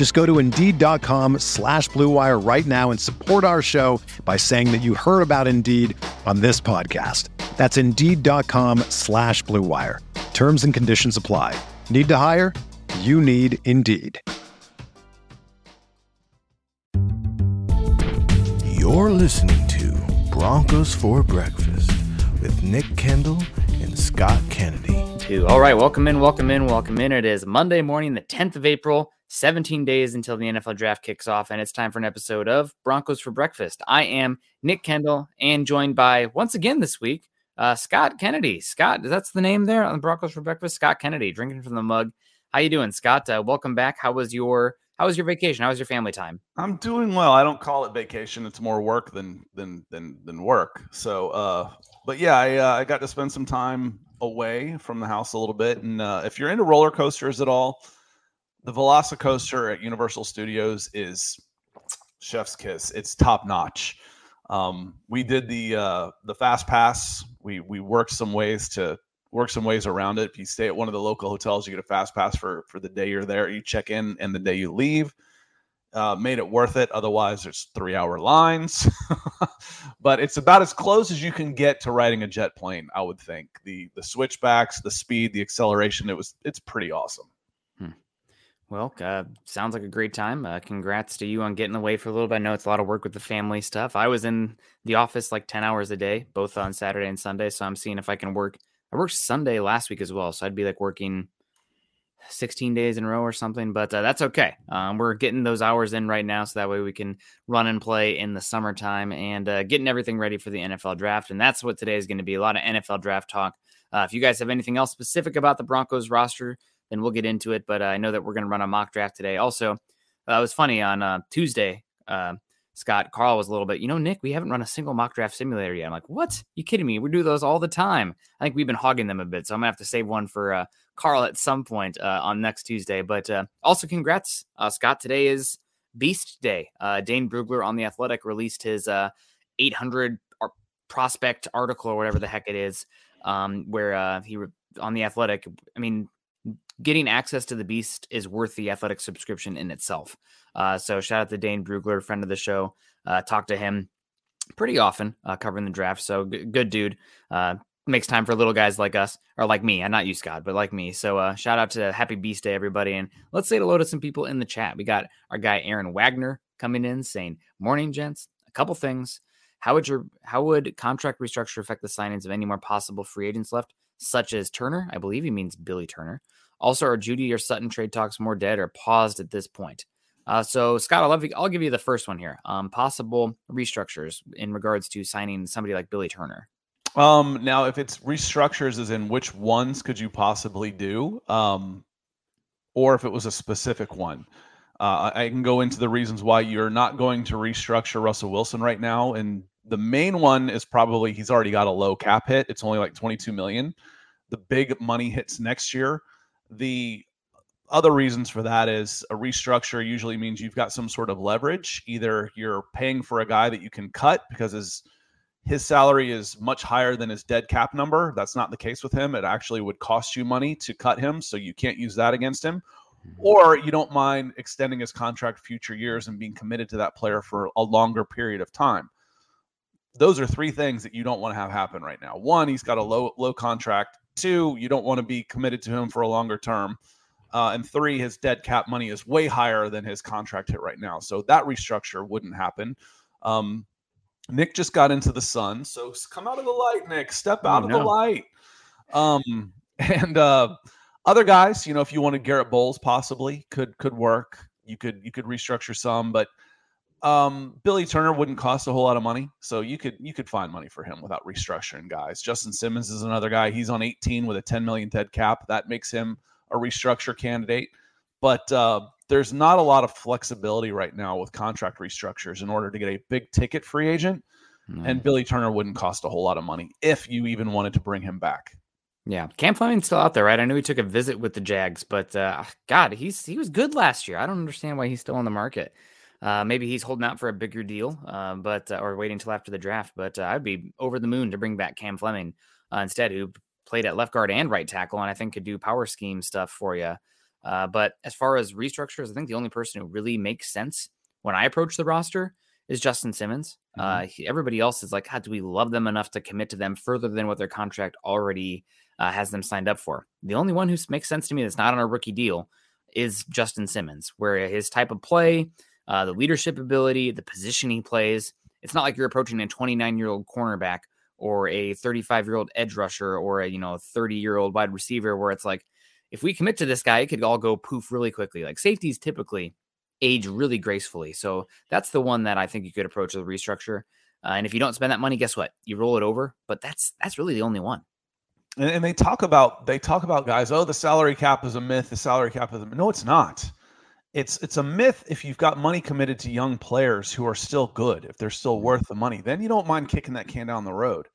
Just go to Indeed.com slash BlueWire right now and support our show by saying that you heard about Indeed on this podcast. That's Indeed.com slash BlueWire. Terms and conditions apply. Need to hire? You need Indeed. You're listening to Broncos for Breakfast with Nick Kendell and Scott Kennedy. Two. All right, welcome in, welcome in, welcome in. It is Monday morning, the 10th of April, 17 days until the NFL draft kicks off, and it's time for an episode of Broncos for Breakfast. I am Nick Kendell and joined by, once again this week, uh, Scott Kennedy. Scott, that's the name there on the Broncos for Breakfast. Scott Kennedy, drinking from the mug. How you doing, Scott? Uh, welcome back. How was your How was your vacation? How was your family time? I'm doing well. I don't call it vacation. It's more work than than than than work. So, uh, but yeah, I uh, I got to spend some time away from the house a little bit. And uh, if you're into roller coasters at all, the Velocicoaster at Universal Studios is chef's kiss. It's top notch. Um, we did the uh, the fast pass. We we worked some ways to work some ways around it. If you stay at one of the local hotels, you get a fast pass for for the day you're there. You check in and the day you leave. Uh, made it worth it. Otherwise, there's three hour lines. but it's about as close as you can get to riding a jet plane. I would think the the switchbacks, the speed, the acceleration. It was it's pretty awesome. Well, uh, sounds like a great time. Uh, congrats to you on getting away for a little bit. I know it's a lot of work with the family stuff. I was in the office like 10 hours a day, both on Saturday and Sunday. So I'm seeing if I can work. I worked Sunday last week as well. So I'd be like working 16 days in a row or something, but uh, that's okay. Um, we're getting those hours in right now. So that way we can run and play in the summertime and uh, getting everything ready for the NFL draft. And that's what today is going to be a lot of NFL draft talk. Uh, if you guys have anything else specific about the Broncos roster, then we'll get into it. But uh, I know that we're going to run a mock draft today. Also, uh, was funny on uh, Tuesday. Uh, Scott Carl was a little bit, you know, Nick, we haven't run a single mock draft simulator yet. I'm like, what? You kidding me? We do those all the time. I think we've been hogging them a bit, so I'm gonna have to save one for uh, Carl at some point uh, on next Tuesday. But uh, also, congrats, Scott. Today is Beast Day. Dane Brugler on the Athletic released his uh, 800 ar- prospect article or whatever the heck it is, um, where he re- on the Athletic. I mean, getting access to the beast is worth the athletic subscription in itself. Uh, so shout out to Dane Brugler, friend of the show. Uh, talk to him pretty often uh, covering the draft. So g- good dude. Uh, makes time for little guys like us or like me. I'm not you, Scott, but like me. So uh, shout out to Happy Beast Day, everybody. And let's say hello to some people in the chat. We got our guy Aaron Wagner coming in saying, "Morning, gents. A couple things. How would your how would contract restructure affect the signings of any more possible free agents left, such as Turner? I believe he means Billy Turner." Also, are Jeudy or Sutton trade talks more dead or paused at this point? Uh, so, Scott, I'll, you, I'll give you the first one here. Um, possible restructures in regards to signing somebody like Billy Turner. Um, now, if it's restructures, as in which ones could you possibly do, um, or if it was a specific one, uh, I can go into the reasons why you're not going to restructure Russell Wilson right now. And the main one is probably he's already got a low cap hit. It's only like 22 million. The big money hits next year. The other reasons for that is a restructure usually means you've got some sort of leverage. Either you're paying for a guy that you can cut because his his salary is much higher than his dead cap number. That's not the case with him. It actually would cost you money to cut him, so you can't use that against him. Mm-hmm. Or you don't mind extending his contract future years and being committed to that player for a longer period of time. Those are three things that you don't want to have happen right now. One, he's got a low low contract. Two, you don't want to be committed to him for a longer term. Uh, and three, his dead cap money is way higher than his contract hit right now. So that restructure wouldn't happen. Um, Nick just got into the sun, so come out of the light, Nick. Step out Oh, of no. the light. Um, and uh, other guys, you know, if you wanted Garett Bolles, possibly could could work. You could you could restructure some, but um, Billy Turner wouldn't cost a whole lot of money, so you could you could find money for him without restructuring guys. Justin Simmons is another guy. He's on 18 with a 10 million dead cap. That makes him a restructure candidate. But uh, there's not a lot of flexibility right now with contract restructures in order to get a big ticket free agent. Mm. And Billy Turner wouldn't cost a whole lot of money if you even wanted to bring him back. Yeah, Cam Fleming's still out there, right? I know he took a visit with the Jags, but uh, God, he's he was good last year. I don't understand why he's still on the market. Uh, maybe he's holding out for a bigger deal, uh, but uh, or waiting until after the draft. But uh, I'd be over the moon to bring back Cam Fleming uh, instead, who played at left guard and right tackle, and I think could do power scheme stuff for you. Uh, but as far as restructures, I think the only person who really makes sense when I approach the roster is Justin Simmons. Uh, he, everybody else is like, how do we love them enough to commit to them further than what their contract already uh, has them signed up for? The only one who makes sense to me that's not on a rookie deal is Justin Simmons, where his type of play, uh, the leadership ability, the position he plays, it's not like you're approaching a 29 year old cornerback or a 35 year old edge rusher or a you know 30 year old wide receiver where it's like if we commit to this guy, it could all go poof really quickly. Like safeties typically age really gracefully. So that's the one that I think you could approach with a restructure. Uh, and if you don't spend that money, guess what? You roll it over. But that's that's really the only one. And, and they talk about they talk about guys. Oh, the salary cap is a myth. The salary cap is a myth. No, it's not. It's it's a myth if you've got money committed to young players who are still good, if they're still worth the money, then you don't mind kicking that can down the road.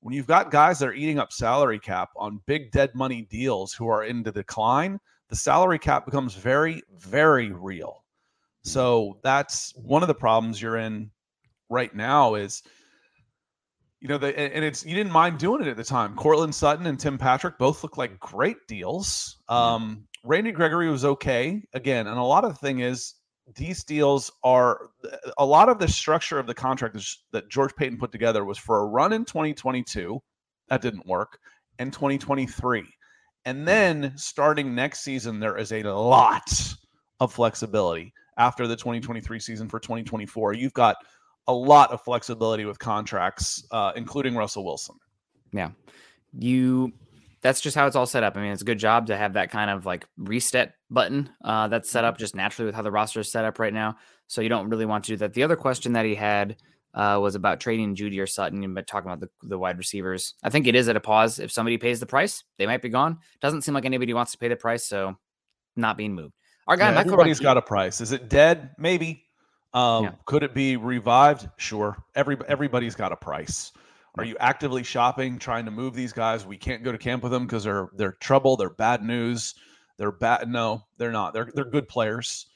When you've got guys that are eating up salary cap on big dead money deals who are into decline, the salary cap becomes very, very real. So that's one of the problems you're in right now is you know, the, and and it's you didn't mind doing it at the time. Courtland Sutton and Tim Patrick both look like great deals. Um, Randy Gregory was okay again, and a lot of the thing is these deals are a lot of the structure of the contract that George Paton put together was for a run in 2022 that didn't work, and 2023, and then starting next season there is a lot of flexibility after the 2023 season for 2024. You've got a lot of flexibility with contracts, uh, including Russell Wilson. Yeah. You that's just how it's all set up. I mean, it's a good job to have that kind of like reset button uh, that's set up just naturally with how the roster is set up right now. So you don't really want to do that. The other question that he had uh, was about trading Jeudy or Sutton, but talking about the, the wide receivers. I think it is at a pause. If somebody pays the price, they might be gone. Doesn't seem like anybody wants to pay the price, so not being moved. Our guy, Yeah, Michael everybody's Ronquillo- got a price. Is it dead? Maybe. Um, Yeah. Could it be revived? Sure. Every everybody's got a price. Are you actively shopping, trying to move these guys? We can't go to camp with them because they're they're trouble. They're bad news. They're bad. No, they're not. They're they're good players.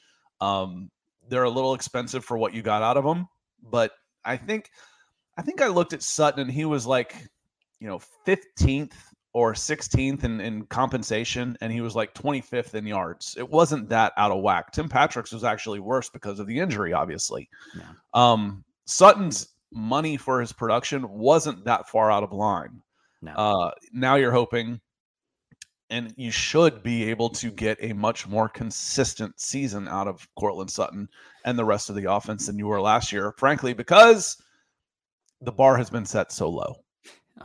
Um, they're a little expensive for what you got out of them, but I think I think I looked at Sutton and he was like, you know, 15th or 16th in, in compensation, and he was like 25th in yards. It wasn't that out of whack. Tim Patrick's was actually worse because of the injury, obviously. Yeah. Um, Sutton's money for his production wasn't that far out of line. No. Uh, now you're hoping, and you should be able to get a much more consistent season out of Courtland Sutton and the rest of the offense than you were last year, frankly, because the bar has been set so low.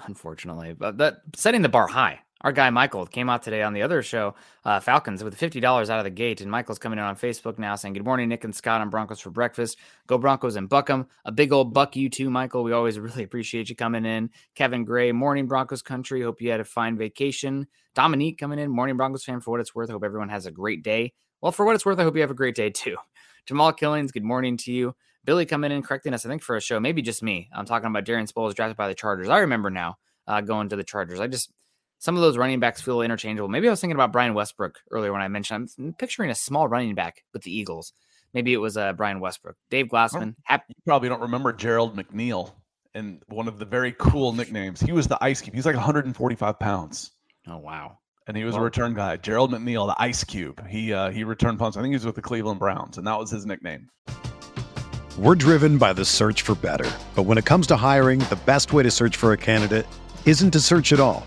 unfortunately. But that setting the bar high. Our guy Michael came out today on the other show, uh, Falcons, with fifty dollars out of the gate, and Michael's coming in on Facebook now saying, "Good morning, Nick and Scott on Broncos for breakfast. Go Broncos and buck 'em. A big old buck you too, Michael. We always really appreciate you coming in. Kevin Gray, morning Broncos country. Hope you had a fine vacation. Dominique coming in, morning Broncos fan. For what it's worth, hope everyone has a great day. Well, for what it's worth, I hope you have a great day too. Jamal Killings, good morning to you. Billy coming in correcting us, I think for a show, maybe just me. I'm talking about Darren Sproles drafted by the Chargers. I remember now uh, going to the Chargers. I just some of those running backs feel interchangeable. Maybe I was thinking about Brian Westbrook earlier when I mentioned I'm picturing a small running back with the Eagles. Maybe it was uh, Brian Westbrook. Dave Glassman. Hap- You probably don't remember Gerald McNeil and one of the very cool nicknames. He was the ice cube. He was like 145 pounds. oh wow. And he was a return guy. Gerald McNeil, the ice cube. He uh, he returned punts. I think he was with the Cleveland Browns, and that was his nickname. We're driven by the search for better. But when it comes to hiring, the best way to search for a candidate isn't to search at all.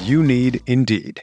You need Indeed.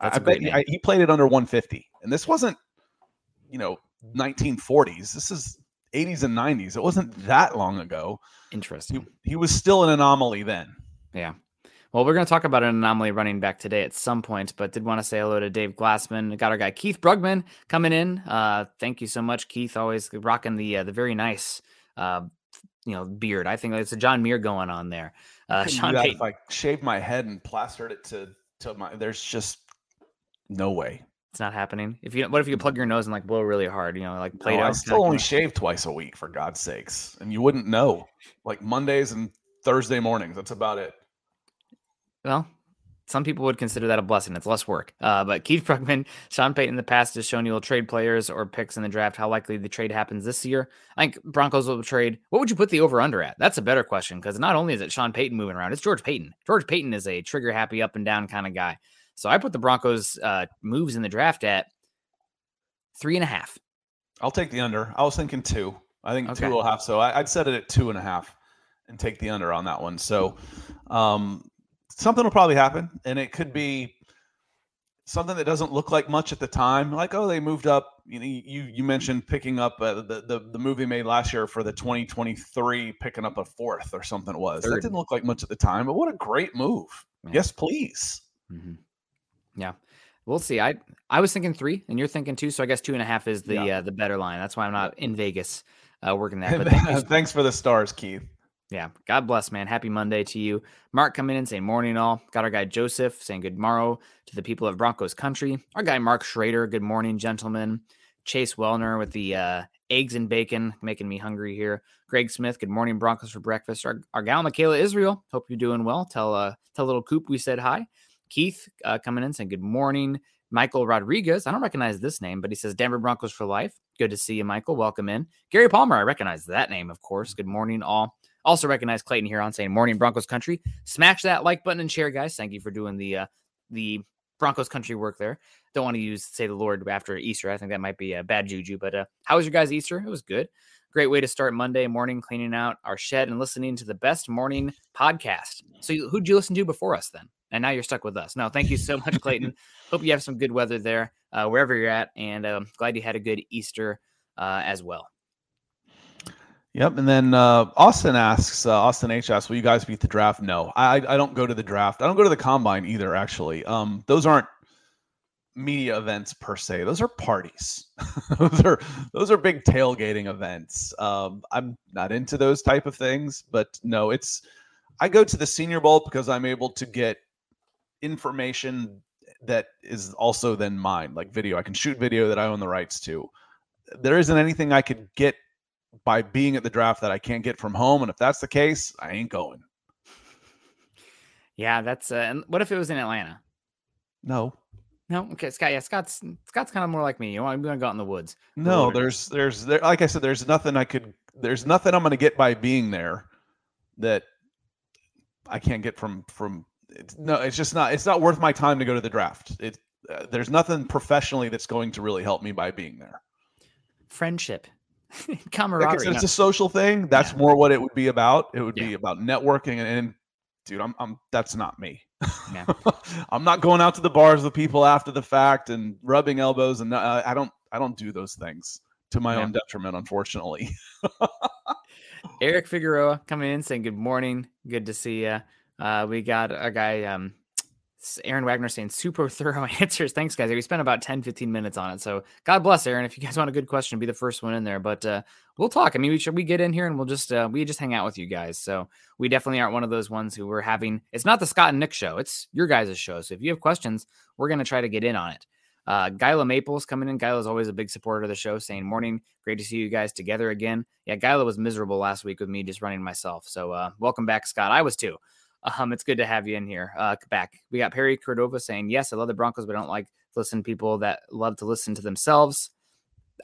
That's I bet. I, he played it under 150, and this wasn't, you know, 1940s. This is 80s and 90s. It wasn't that long ago. Interesting. He, he was still an anomaly then. Yeah. Well, we're going to talk about an anomaly running back today at some point, but did want to say hello to Dave Glassman. Got our guy Keith Brugman coming in. Uh, thank you so much, Keith. Always rocking the uh, the very nice, uh, you know, beard. I think it's a John Muir going on there. Uh, Sean Payton. if I shaved my head and plastered it to to my. There's just no way. It's not happening. If you, what if you plug your nose and like blow really hard? You know, like play No, I still only shave twice a week, for God's sakes, and you wouldn't know. Like Mondays and Thursday mornings. That's about it. Well, some people would consider that a blessing. It's less work. Uh, but Keith Brugman, Sean Payton in the past has shown you will trade players or picks in the draft. How likely the trade happens this year? I think Broncos will trade. What would you put the over under at? That's a better question because not only is it Sean Payton moving around, it's George Paton. George Paton is a trigger happy, up and down kind of guy. So I put the Broncos uh, moves in the draft at three and a half. I'll take the under. I was thinking two. I think Okay. two will have. So I, I'd set it at two and a half and take the under on that one. So um, something will probably happen, and it could be something that doesn't look like much at the time. Like, oh, they moved up. You know, you you mentioned picking up uh, the the the movie made last year for the 2023, picking up a fourth or something it was. That didn't look like much at the time, but what a great move. Yeah. Yes, please. Mm-hmm. Yeah, we'll see. I I was thinking three, and you're thinking two, so I guess two and a half is the Yeah. uh, the better line. That's why I'm not in Vegas uh, working that. But thank Thanks for the stars, Keith. Yeah. God bless, man. Happy Monday to you. Mark coming in and saying morning all. Got our guy Joseph saying good morrow to the people of Broncos country. Our guy Mark Schrader. Good morning, gentlemen. Chase Wellner with the uh, eggs and bacon, making me hungry here. Greg Smith. Good morning, Broncos for breakfast. Our, our gal Michaela Israel. Hope you're doing well. Tell uh tell little Coop we said hi. Keith uh, coming in saying good morning. Michael Rodriguez. I don't recognize this name, but he says Denver Broncos for life. Good to see you, Michael. Welcome in. Gary Palmer. I recognize that name, of course. Good morning, all. Also recognize Clayton here on saying morning Broncos country. Smash that like button and share, guys. Thank you for doing the uh, the Broncos country work there. Don't want to use say the Lord after Easter. I think that might be a bad juju. But uh, how was your guys' Easter? It was good. Great way to start Monday morning, cleaning out our shed and listening to the best morning podcast. So who'd you listen to before us then? And now you're stuck with us. No, thank you so much, Clayton. Hope you have some good weather there, uh, wherever you're at, and um, glad you had a good Easter uh, as well. Yep. And then uh, Austin asks, uh, Austin H asks, will you guys beat the draft? No, I, I don't go to the draft. I don't go to the combine either, actually. Um, those aren't media events per se. Those are parties. those are those are big tailgating events. Um, I'm not into those type of things, but no, it's I go to the Senior Bowl because I'm able to get information that is also then mine, like video. I can shoot video that I own the rights to. There isn't anything I could get by being at the draft that I can't get from home. And if that's the case, I ain't going. Yeah, that's. Uh, and what if it was in Atlanta? No, No, okay, Scott. Yeah, Scott's Scott's kind of more like me. You want I'm gonna go out in the woods. no, there's, there's, there, like I said, there's nothing I could, there's nothing I'm going to get by being there that I can't get from, from, it's, no, it's just not, it's not worth my time to go to the draft. It, uh, there's nothing professionally that's going to really help me by being there. Friendship. camaraderie. Like, it's a social thing. That's Yeah. more what it would be about. It would Yeah. be about networking and, and dude, I'm, I'm that's not me. Yeah. I'm not going out to the bars with people after the fact and rubbing elbows and uh, I don't I don't do those things to my Yeah. own detriment, unfortunately. Eric Figueroa coming in saying good morning. Good to see you. Uh, we got a guy, um, Aaron Wagner saying super thorough answers. Thanks, guys. We spent about 10, 15 minutes on it. So God bless Aaron. If you guys want a good question, be the first one in there. But uh, we'll talk. I mean, we should we get in here and we'll just uh, we just hang out with you guys. So we definitely aren't one of those ones who we're having. It's not the Scott and Nick show. It's your guys' show. So if you have questions, we're gonna try to get in on it. Uh, Gyla Maples coming in. Gyla's always a big supporter of the show, saying, Morning, great to see you guys together again. Yeah, Gyla was miserable last week with me just running myself. So uh, welcome back, Scott. I was too. Um, it's good to have you in here. Uh, back. We got Perry Cordova saying, Yes, I love the Broncos, but I don't like to listen to people that love to listen to themselves.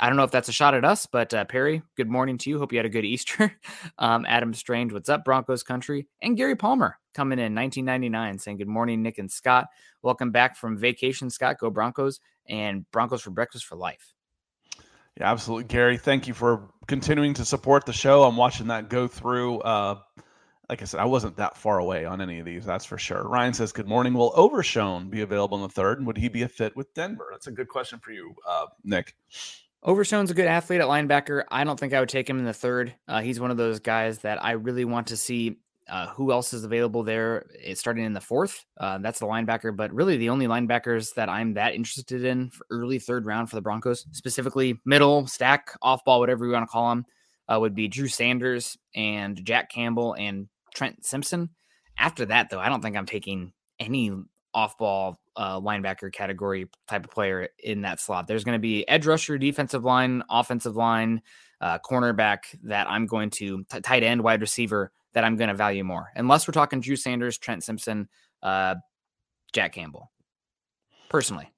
I don't know if that's a shot at us, but uh, Perry, good morning to you. Hope you had a good Easter. um, Adam Strange, what's up, Broncos country? And Gary Palmer coming in 1999 saying, Good morning, Nick and Scott. Welcome back from vacation, Scott. Go Broncos and Broncos for breakfast for life. Yeah, absolutely, Gary. Thank you for continuing to support the show. I'm watching that go through. Uh, like I said, I wasn't that far away on any of these, that's for sure. Ryan says, "Good morning. Will Overshown be available in the third? And would he be a fit with Denver?" That's a good question for you, uh, Nick. Overshown's a good athlete at linebacker. I don't think I would take him in the third. Uh, he's one of those guys that I really want to see uh, who else is available there. It's starting in the fourth. Uh, that's the linebacker, but really the only linebackers that I'm that interested in for early third round for the Broncos, specifically middle, stack, off ball, whatever you want to call them, uh, would be Drew Sanders and Jack Campbell and Trent Simpson. After that, though, I don't think I'm taking any off ball uh, linebacker category type of player in that slot. There's going to be edge rusher, defensive line, offensive line, uh, cornerback that I'm going to t- tight end, wide receiver that I'm going to value more. Unless we're talking Drew Sanders, Trent Simpson, uh, Jack Campbell. Personally,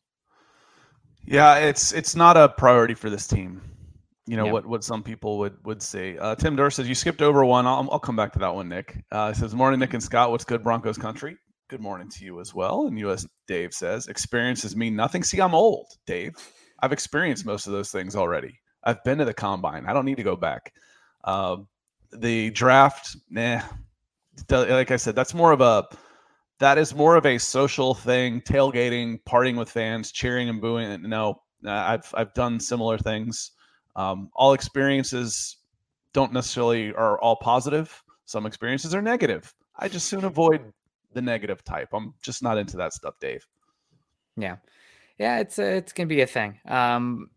Yeah, it's it's not a priority for this team. You know Yeah. what what some people would would say. Uh, Tim Durr says you skipped over one. I'll, I'll come back to that one, Nick. Uh, he says, "Morning, Nick and Scott. What's good, Broncos country? Good morning to you as well." And U.S. Dave says, "Experiences mean nothing. See, I'm old, Dave. I've experienced most of those things already. I've been to the combine. I don't need to go back. Uh, the draft, nah. Like I said, that's more of a that is more of a social thing, tailgating, partying with fans, cheering and booing. No, I've I've done similar things. Um, all experiences don't necessarily are all positive. Some experiences are negative. I just soon avoid the negative type. I'm just not into that stuff, Dave. yeah, yeah, it's uh, it's gonna be a thing. Um,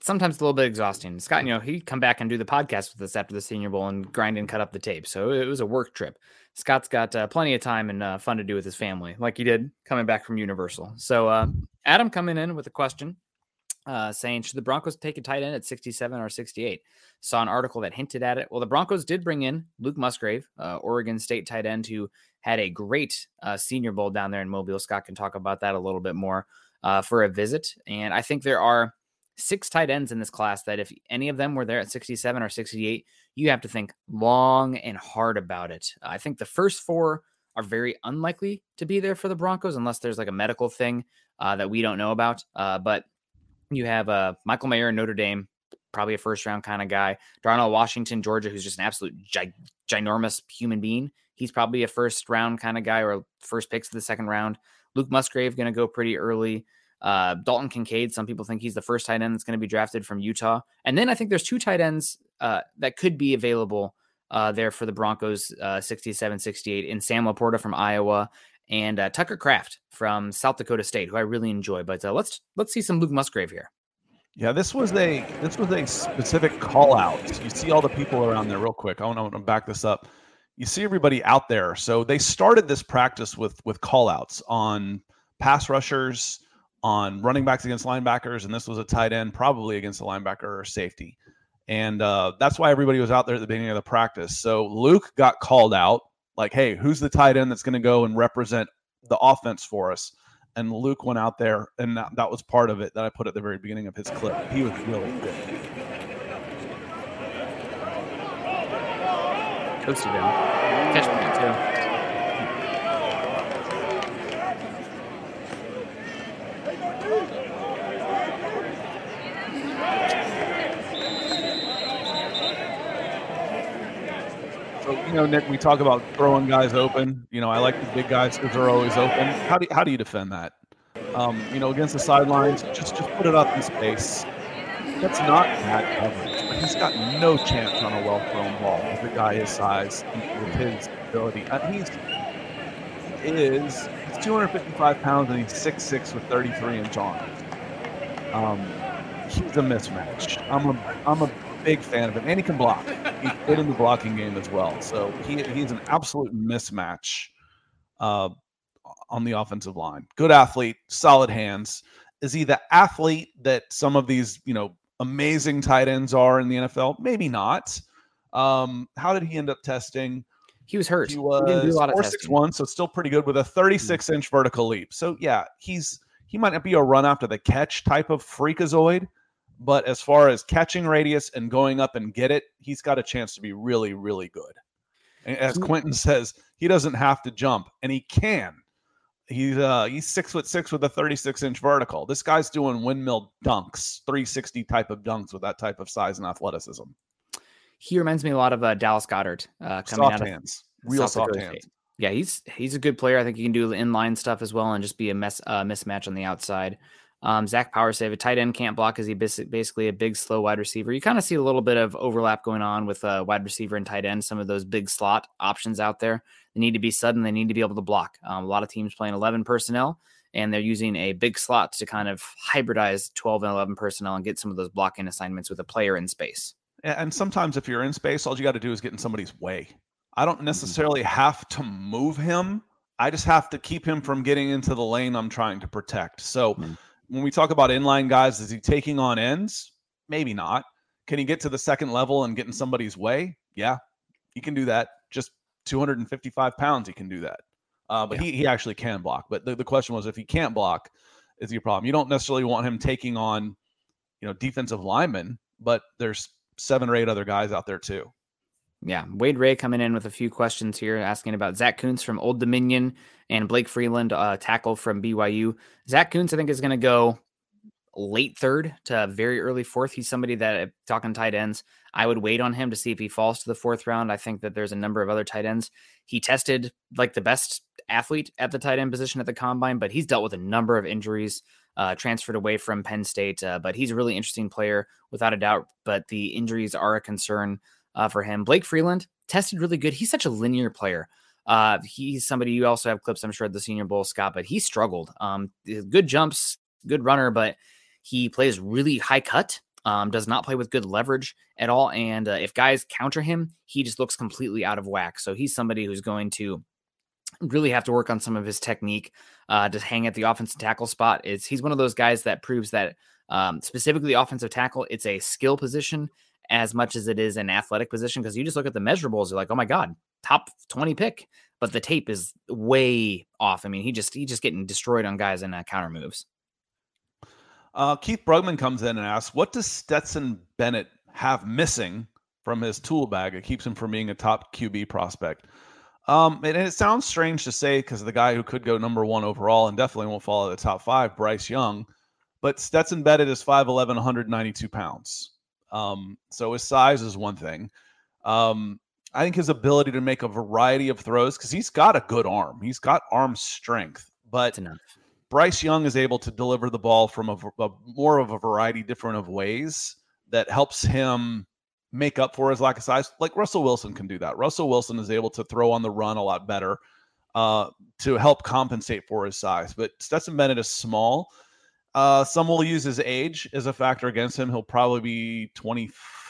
sometimes a little bit exhausting. Scott, you know, he'd come back and do the podcast with us after the Senior Bowl and grind and cut up the tape. So it was a work trip. Scott's got uh, plenty of time and uh, fun to do with his family, like he did coming back from Universal. So uh, Adam coming in with a question. Uh, saying should the Broncos take a tight end at 67 or 68? Saw an article that hinted at it. Well, the Broncos did bring in Luke Musgrave, uh, Oregon State tight end, who had a great uh, Senior Bowl down there in Mobile. Scott can talk about that a little bit more uh, for a visit. And I think there are six tight ends in this class that if any of them were there at 67 or 68, you have to think long and hard about it. I think the first four are very unlikely to be there for the Broncos unless there's like a medical thing uh, that we don't know about. But you have uh, Michael Mayer, in Notre Dame, probably a first round kind of guy. Darnell Washington, Georgia, who's just an absolute gi- ginormous human being. He's probably a first round kind of guy or first picks of the second round. Luke Musgrave going to go pretty early. Uh, Dalton Kincaid, some people think he's the first tight end that's going to be drafted from Utah. And then I think there's two tight ends uh, that could be available uh, there for the Broncos, uh, 67, 68, in Sam Laporta from Iowa and uh, Tucker Kraft from South Dakota State, who I really enjoy. But uh, let's let's see some Luke Musgrave here. Yeah, this was a this was a specific call out. You see all the people around there real quick. I want to back this up. You see everybody out there. So they started this practice with with call outs on pass rushers, on running backs against linebackers, and this was a tight end, probably against a linebacker or safety. And uh, that's why everybody was out there at the beginning of the practice. So Luke got called out, like, hey, who's the tight end that's going to go and represent the offense for us? And Luke went out there, and that, that was part of it that I put at the very beginning of his clip. He was really good. Toasty down. Catch point too. You know, Nick, we talk about throwing guys open. You know, I like the big guys because they're always open. How do you, how do you defend that? Um, you know, against the sidelines, just just put it up in space. That's not bad coverage, he's got no chance on a well thrown ball with a guy his size, with his ability. Uh, he's he is he's 255 pounds and he's 6'6 with 33 inch arms. Um, he's a mismatch. I'm a I'm a big fan of him, and he can block. He's good in the blocking game as well. So he he's an absolute mismatch uh, on the offensive line. Good athlete, solid hands. Is he the athlete that some of these you know amazing tight ends are in the NFL? Maybe not. Um, how did he end up testing? He was hurt. He was four six one, so still pretty good with a 36 inch vertical leap. So yeah, he's he might not be a run after the catch type of freakazoid, but as far as catching radius and going up and get it, he's got a chance to be really, really good. And as Quentin says, he doesn't have to jump, and he can. He's uh he's six foot six with a 36 inch vertical. This guy's doing windmill dunks, 360 type of dunks with that type of size and athleticism. He reminds me a lot of uh, Dallas Goedert uh, coming soft out of hands, real soft hands. Yeah, he's he's a good player. I think he can do inline stuff as well and just be a mess uh, mismatch on the outside. Um, Zach Powersave, a tight end can't block as he basically a big, slow wide receiver. You kind of see a little bit of overlap going on with a wide receiver and tight end. Some of those big slot options out there. They need to be sudden. They need to be able to block. Um, a lot of teams playing 11 personnel, and they're using a big slot to kind of hybridize 12 and 11 personnel and get some of those blocking assignments with a player in space. And sometimes if you're in space, all you got to do is get in somebody's way. I don't mm-hmm. necessarily have to move him. I just have to keep him from getting into the lane I'm trying to protect. So mm-hmm. When we talk about inline guys, is he taking on ends? Maybe not. Can he get to the second level and get in somebody's way? Yeah, he can do that. Just 255 pounds, he can do that. Uh, but yeah. he, he actually can block. But the, the question was if he can't block, is he a problem? You don't necessarily want him taking on, you know, defensive linemen, but there's seven or eight other guys out there too. Yeah, Wade Ray coming in with a few questions here, asking about Zach Kuntz from Old Dominion and Blake Freeland, uh, tackle from BYU. Zach Kuntz, I think, is going to go late third to very early fourth. He's somebody that, talking tight ends, I would wait on him to see if he falls to the fourth round. I think that there's a number of other tight ends. He tested like the best athlete at the tight end position at the combine, but he's dealt with a number of injuries uh, transferred away from Penn State. Uh, but he's a really interesting player without a doubt. But the injuries are a concern uh, for him. Blake Freeland tested really good. He's such a linear player. Uh, he's somebody you also have clips, I'm sure, at the Senior Bowl, Scott, but he struggled. Um, good jumps, good runner, but he plays really high cut. Um, does not play with good leverage at all. And uh, if guys counter him, he just looks completely out of whack. So he's somebody who's going to really have to work on some of his technique uh, to hang at the offensive tackle spot. Is he's one of those guys that proves that um, specifically offensive tackle, it's a skill position as much as it is an athletic position. Because you just look at the measurables, you're like, oh my god, top twenty pick, but the tape is way off. I mean, he just he just getting destroyed on guys in uh, counter moves. Uh, Keith Brugman comes in and asks, "What does Stetson Bennett have missing from his tool bag that keeps him from being a top QB prospect?" Um, and, it sounds strange to say because the guy who could go number one overall and definitely won't fall at the top five, Bryce Young, but Stetson Bennett is 5'11, 192 pounds. Um, so his size is one thing. Um, I think his ability to make a variety of throws because he's got a good arm, he's got arm strength, but Bryce Young is able to deliver the ball from a, a more of a variety different of ways that helps him make up for his lack of size. Like Russell Wilson can do that. Russell Wilson is able to throw on the run a lot better uh, to help compensate for his size. But Stetson Bennett is small. Uh, some will use his age as a factor against him. He'll probably be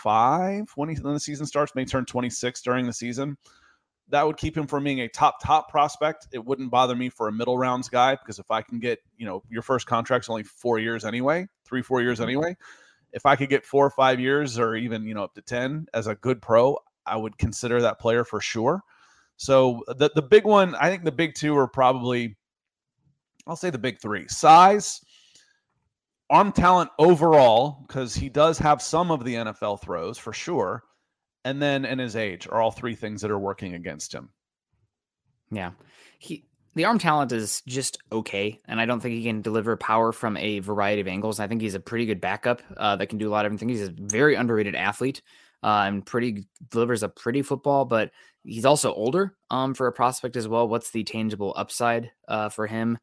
25 when, he, when the season starts, may turn 26 during the season. That would keep him from being a top, top prospect. It wouldn't bother me for a middle rounds guy because if I can get, you know, your first contract's only four years anyway, three, four years mm-hmm. anyway if I could get four or five years or even, you know, up to 10 as a good pro, I would consider that player for sure. So the, the big one, I think the big two are probably, I'll say the big three size, arm talent overall, because he does have some of the NFL throws for sure. And then in his age are all three things that are working against him. Yeah. He the arm talent is just okay, and I don't think he can deliver power from a variety of angles. I think he's a pretty good backup uh, that can do a lot of different things. He's a very underrated athlete. uh, and pretty delivers a pretty football, but he's also older um, for a prospect as well. What's the tangible upside uh, for him?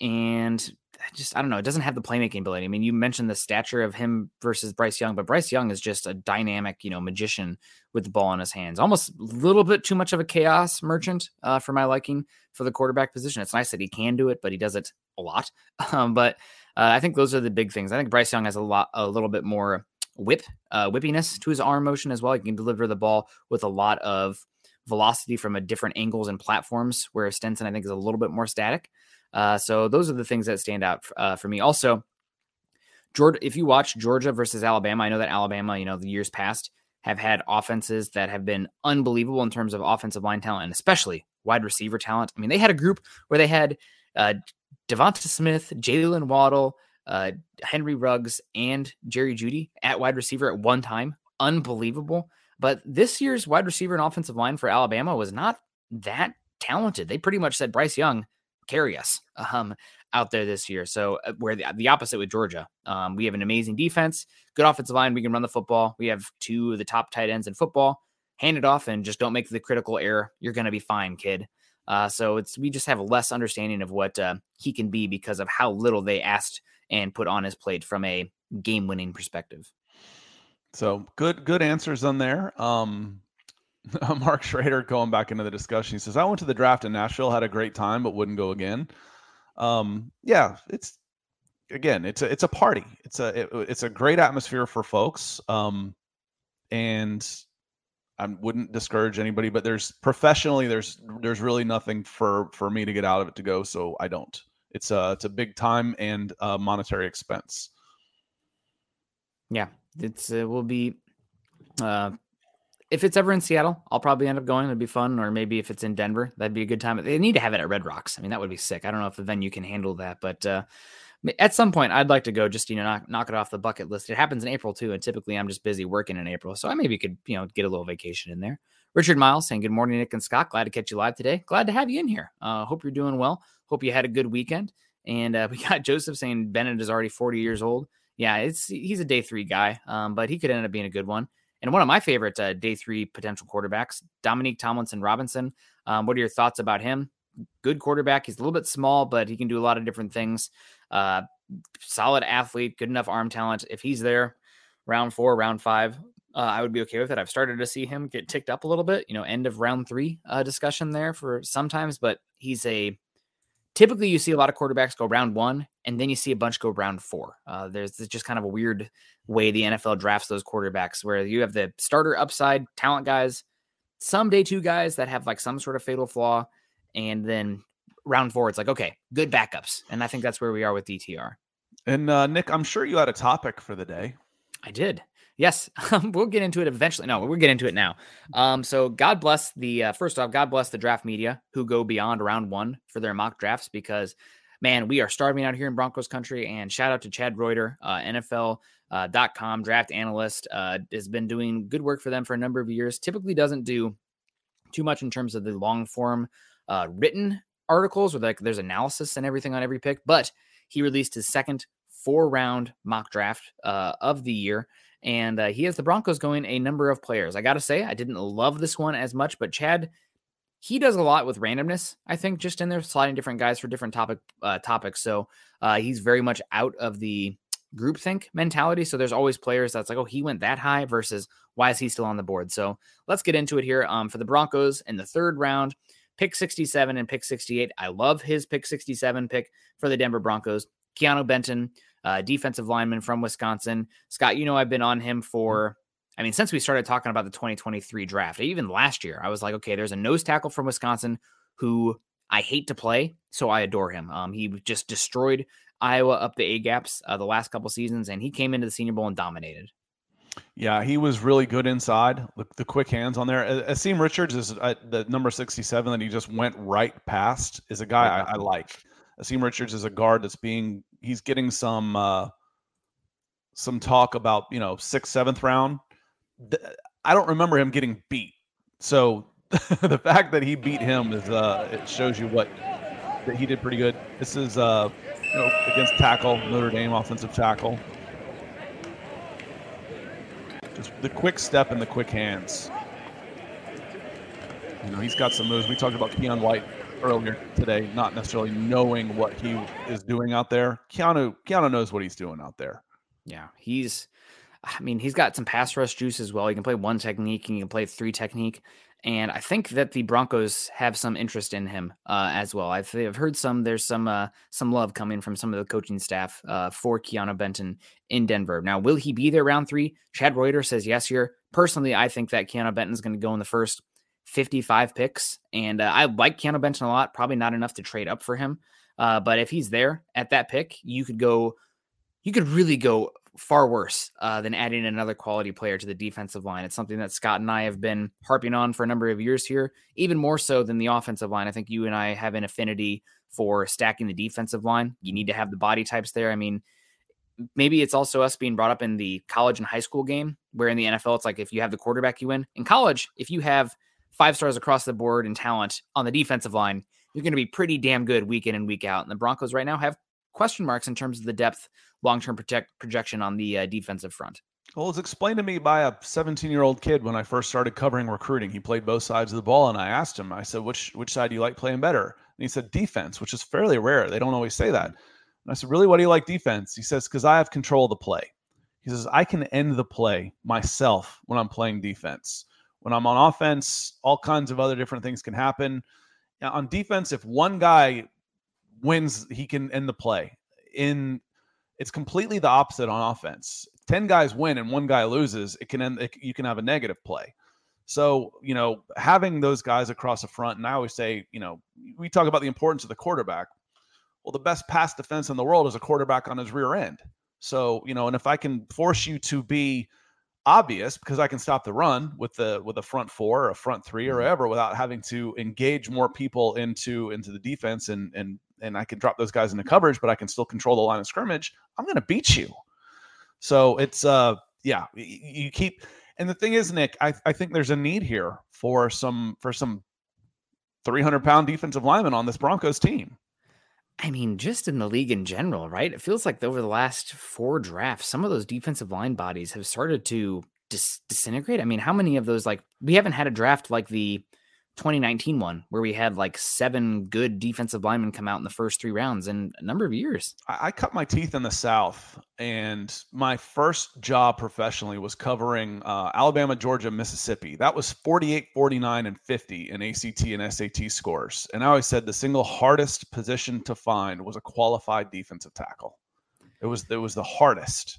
And just I don't know. It doesn't have the playmaking ability. I mean, you mentioned the stature of him versus Bryce Young, but Bryce Young is just a dynamic, you know, magician with the ball in his hands. Almost a little bit too much of a chaos merchant uh, for my liking for the quarterback position. It's nice that he can do it, but he does it a lot. Um, but uh, I think those are the big things. I think Bryce Young has a lot, a little bit more whip, uh, whippiness to his arm motion as well. He can deliver the ball with a lot of velocity from a different angles and platforms, where Stetson I think is a little bit more static. Uh, so those are the things that stand out uh, for me. Also, Georgia, if you watch Georgia versus Alabama, I know that Alabama, you know, the years past have had offenses that have been unbelievable in terms of offensive line talent and especially wide receiver talent. I mean, they had a group where they had uh, Devonta Smith, Jaylen Waddle, uh, Henry Ruggs, and Jerry Jeudy at wide receiver at one time. Unbelievable. But this year's wide receiver and offensive line for Alabama was not that talented. They pretty much said Bryce Young carry us um, out there this year. So uh, where the, the opposite with Georgia, um, we have an amazing defense, good offensive line. We can run the football. We have two of the top tight ends in football. Hand it off and just don't make the critical error. You're going to be fine, kid. Uh, so it's we just have less understanding of what uh, he can be because of how little they asked and put on his plate from a game-winning perspective. So good, good answers on there. Um, Mark Schrader going back into the discussion. He says, I went to the draft in Nashville, had a great time, but wouldn't go again. Um, yeah, it's again, it's a it's a party. It's a it, it's a great atmosphere for folks. Um, and I wouldn't discourage anybody, but there's professionally there's there's really nothing for for me to get out of it to go, so I don't. It's a it's a big time and monetary expense. Yeah, it's it will be uh if it's ever in Seattle, I'll probably end up going. It'd be fun. Or maybe if it's in Denver, that'd be a good time. They need to have it at Red Rocks. I mean, that would be sick. I don't know if the venue can handle that, but uh, at some point, I'd like to go just you know knock, knock it off the bucket list. It happens in April too, and typically I'm just busy working in April, so I maybe could you know get a little vacation in there. Richard Miles saying good morning, Nick and Scott. Glad to catch you live today. Glad to have you in here. Uh, hope you're doing well. Hope you had a good weekend. And uh, we got Joseph saying Bennett is already 40 years old. Yeah, it's he's a day three guy, um, but he could end up being a good one. And one of my favorite uh, day three potential quarterbacks, Dorian Thompson Robinson. Um, what are your thoughts about him? Good quarterback. He's a little bit small, but he can do a lot of different things. Uh, solid athlete, good enough arm talent. If he's there, round four, round five, uh, I would be okay with it. I've started to see him get ticked up a little bit. You know, end of round three uh, discussion there for sometimes, but he's a typically you see a lot of quarterbacks go round one and then you see a bunch go round four. Uh, there's just kind of a weird way the NFL drafts those quarterbacks where you have the starter upside talent guys, some day two guys that have like some sort of fatal flaw, and then round four, it's like, okay, good backups. And I think that's where we are with DTR. And uh, Nick, I'm sure you had a topic for the day. I did. Yes, we'll get into it eventually. No, we'll get into it now. Um, so God bless the uh, first off, God bless the draft media who go beyond round one for their mock drafts because man, we are starving out here in Broncos country. And shout out to Chad Reuter, uh, NFL.com uh, draft analyst, uh, has been doing good work for them for a number of years. Typically doesn't do too much in terms of the long form uh, written articles where like there's analysis and everything on every pick, but he released his second four round mock draft uh, of the year and uh, he has the Broncos going a number of players. I got to say, I didn't love this one as much, but Chad, he does a lot with randomness. I think just in there sliding different guys for different topic uh, topics. So uh, he's very much out of the groupthink mentality. So there's always players that's like, oh, he went that high versus why is he still on the board? So let's get into it here. Um, for the Broncos in the third round, pick 67 and pick 68. I love his pick 67 pick for the Denver Broncos. Keanu Benton, uh, defensive lineman from Wisconsin. Scott, you know, I've been on him for, I mean, since we started talking about the 2023 draft, even last year, I was like, okay, there's a nose tackle from Wisconsin who I hate to play, so I adore him. Um, he just destroyed Iowa up the A gaps uh, the last couple seasons, and he came into the Senior Bowl and dominated. Yeah, he was really good inside. The, the quick hands on there. Asim Richards is uh, the number 67 that he just went right past. Is a guy I, I like. Asim Richards is a guard that's being he's getting some uh, some talk about you know sixth seventh round. I don't remember him getting beat, so the fact that he beat him is uh, it shows you what that he did pretty good. This is uh, you know, against tackle Notre Dame offensive tackle. Just the quick step and the quick hands. You know, he's got some moves. We talked about Keion White earlier today, not necessarily knowing what he is doing out there. Keanu Keanu knows what he's doing out there. Yeah, he's I mean, he's got some pass rush juice as well. He can play one technique and he can play three technique. And I think that the Broncos have some interest in him uh, as well. I've, I've, heard some there's some uh, some love coming from some of the coaching staff uh, for Keanu Benton in Denver. Now, will he be there round three? Chad Reuter says yes here. Personally, I think that Keanu Benton is going to go in the first 55 picks, and uh, I like Keanu Benton a lot. Probably not enough to trade up for him, uh, but if he's there at that pick, you could go. You could really go far worse uh, than adding another quality player to the defensive line. It's something that Scott and I have been harping on for a number of years here, even more so than the offensive line. I think you and I have an affinity for stacking the defensive line. You need to have the body types there. I mean, maybe it's also us being brought up in the college and high school game, where in the NFL, it's like if you have the quarterback, you win. In college, if you have five stars across the board in talent on the defensive line, you're going to be pretty damn good week in and week out. And the Broncos right now have question marks in terms of the depth long term project projection on the uh, defensive front. Well, it was explained to me by a 17 year old kid when I first started covering recruiting. He played both sides of the ball, and I asked him, I said, which which side do you like playing better? And he said, defense, which is fairly rare. They don't always say that. And I said, really, what do you like defense? He says, because I have control of the play. He says, I can end the play myself when I'm playing defense. When I'm on offense, all kinds of other different things can happen. Now, on defense, if one guy wins, he can end the play. In it's completely the opposite on offense. 10 guys win and one guy loses, it can end it, you can have a negative play. So, you know, having those guys across the front, and I always say, you know, we talk about the importance of the quarterback. Well, the best pass defense in the world is a quarterback on his rear end. So, you know, and if I can force you to be obvious because I can stop the run with the with a front four or a front three or mm-hmm. whatever without having to engage more people into into the defense and and and I can drop those guys into coverage, but I can still control the line of scrimmage, I'm going to beat you. So it's uh yeah, you keep and the thing is, Nick, I, I think there's a need here for some for some 300 pound defensive lineman on this Broncos team. I mean, just in the league in general, right? It feels like over the last four drafts, some of those defensive line bodies have started to dis- disintegrate. I mean, how many of those, like, we haven't had a draft like the 2019 one where we had like seven good defensive linemen come out in the first three rounds in a number of years. I, I cut my teeth in the South, and my first job professionally was covering uh, Alabama, Georgia, Mississippi. That was 48, 49, and 50 in ACT and SAT scores. And I always said the single hardest position to find was a qualified defensive tackle. It was it was the hardest.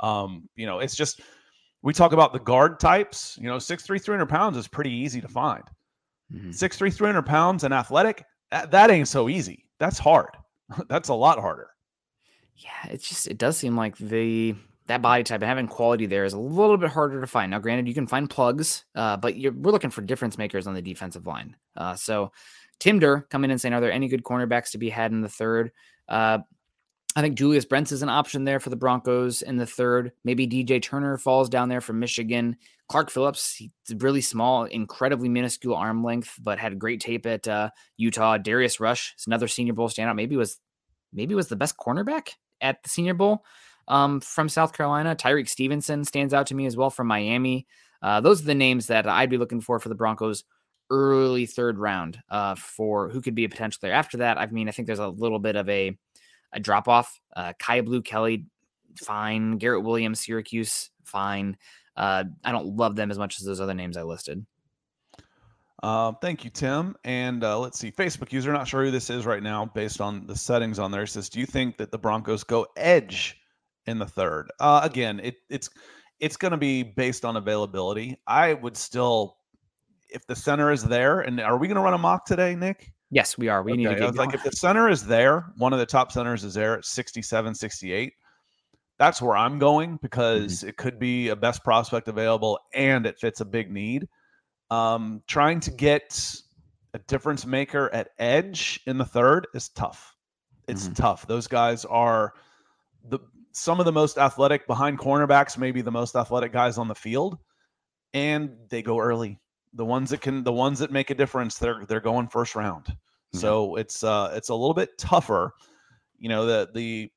Um, you know, it's just we talk about the guard types. You know, 6'3", 300 pounds is pretty easy to find Mm-hmm. 6'3, 300 pounds and athletic, that, that ain't so easy. That's hard. That's a lot harder. Yeah, it's just it does seem like the that body type and having quality there is a little bit harder to find. Now, granted, you can find plugs, uh, but we're looking for difference makers on the defensive line. Uh, so, Tim Durr coming in saying, "Are there any good cornerbacks to be had in the third? Uh, I think Julius Brents is an option there for the Broncos in the third. Maybe DJ Turner falls down there from Michigan. Clark Phillips, he's really small, incredibly minuscule arm length, but had great tape at uh, Utah. Darius Rush is another Senior Bowl standout. Maybe was maybe was the best cornerback at the Senior Bowl um, from South Carolina. Tyrique Stevenson stands out to me as well from Miami. Uh, those are the names that I'd be looking for for the Broncos early third round uh, for who could be a potential there. After that, I mean, I think there's a little bit of a a drop off. Uh, Kyu Blu Kelly, fine. Garrett Williams, Syracuse, fine. Uh, I don't love them as much as those other names I listed. Uh, thank you, Tim. And uh, let's see, Facebook user, not sure who this is right now based on the settings on there. Says, do you think that the Broncos go edge in the third? Uh, again, it, it's it's going to be based on availability. I would still, if the center is there, and are we going to run a mock today, Nick? Yes, we are. We okay. need to get like if the center is there, one of the top centers is there at 67, 68. That's where I'm going because mm-hmm. it could be a best prospect available and it fits a big need. Um, trying to get a difference maker at edge in the third is tough. It's mm-hmm. tough. Those guys are the some of the most athletic behind cornerbacks, maybe the most athletic guys on the field, and they go early the ones that can the ones that make a difference they're they're going first round mm-hmm. so it's uh it's a little bit tougher you know the the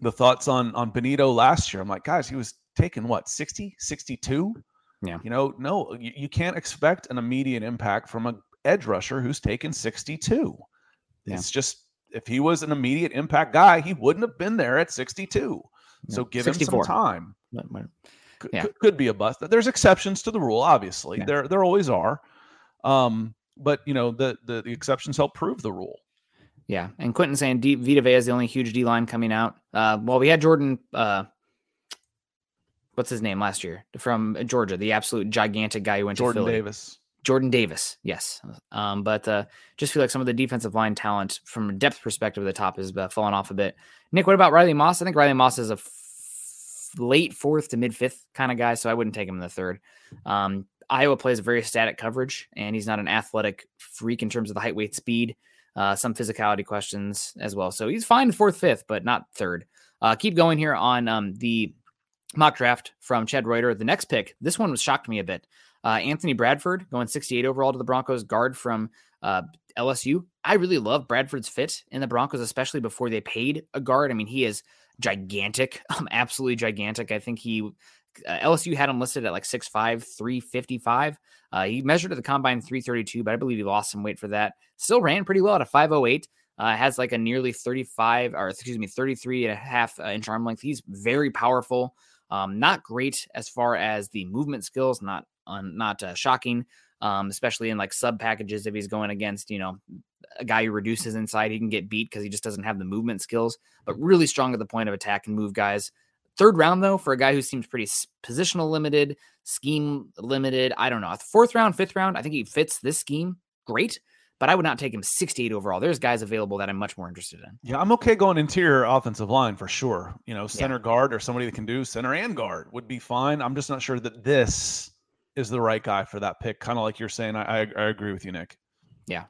the thoughts on on Bonitto last year i'm like guys he was taking what 60, 62. Yeah. You know, no, you, you can't expect an immediate impact from a edge rusher who's taken 62. Yeah. It's just if he was an immediate impact guy, he wouldn't have been there at 62. So give 64. him some time. Could, Yeah. could, be a bust. There's exceptions to the rule, obviously. Yeah. There there always are. Um, but you know, the, the the exceptions help prove the rule. Yeah, and Quentin saying D- Vita Vea is the only huge D line coming out. Uh, well, we had Jordan. Uh, what's his name last year from Georgia? The absolute gigantic guy who went Jordan to Philly. Davis. Jordan Davis, yes. Um, but uh, just feel like some of the defensive line talent from a depth perspective at the top is uh, falling off a bit. Nick, what about Riley Moss? I think Riley Moss is a late fourth to mid fifth kind of guy, so I wouldn't take him in the third. Um, Iowa plays a very static coverage, and he's not an athletic freak in terms of the height, weight, speed. Uh, some physicality questions as well. So he's fine fourth, fifth, but not third. Uh, keep going here on um, the mock draft from Chad Reuter. The next pick, this one was shocked me a bit. Uh, Anthony Bradford going 68 overall to the Broncos, guard from uh, LSU. I really love Bradford's fit in the Broncos, especially before they paid a guard. I mean, he is gigantic, um, absolutely gigantic. I think he uh, LSU had him listed at like 6'5, 355. Uh, he measured at the combine 332, but I believe he lost some weight for that. Still ran pretty well at a 508. Uh, has like a nearly 35 or excuse me 33 and a half uh, inch arm length. He's very powerful. Um, not great as far as the movement skills. Not un, not uh, shocking, um, especially in like sub packages. If he's going against you know a guy who reduces inside, he can get beat because he just doesn't have the movement skills. But really strong at the point of attack and move guys. Third round though, for a guy who seems pretty positional limited, scheme limited. I don't know. Fourth round, fifth round, I think he fits this scheme great. But I would not take him 68 overall. There's guys available that I'm much more interested in. Yeah, I'm okay going interior offensive line for sure. You know, center guard or somebody that can do center and guard would be fine. I'm just not sure that this is the right guy for that pick. Kind of like you're saying. I, I I agree with you, Nick. Yeah.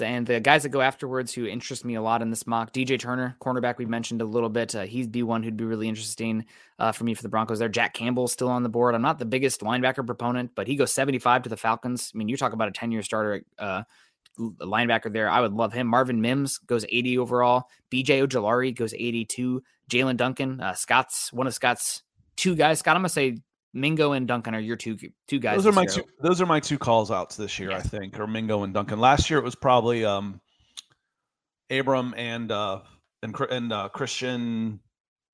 And the guys that go afterwards who interest me a lot in this mock, DJ Turner, cornerback, we mentioned a little bit. Uh, he'd be one who'd be really interesting uh, for me for the Broncos there. Jack Campbell's still on the board. I'm not the biggest linebacker proponent, but he goes 75 to the Falcons. I mean, you talk about a 10 year starter uh, linebacker there. I would love him. Marvin Mims goes 80 overall. BJ Ojulari goes 82. Jaelyn Duncan, uh, Scott's one of Scott's two guys. Scott, I'm gonna say Mingo and Duncan are your two two guys. Those are my year. two. Those are my two calls outs this year. I think, or Mingo and Duncan. Last year it was probably um, Abram and uh, and and uh, Christian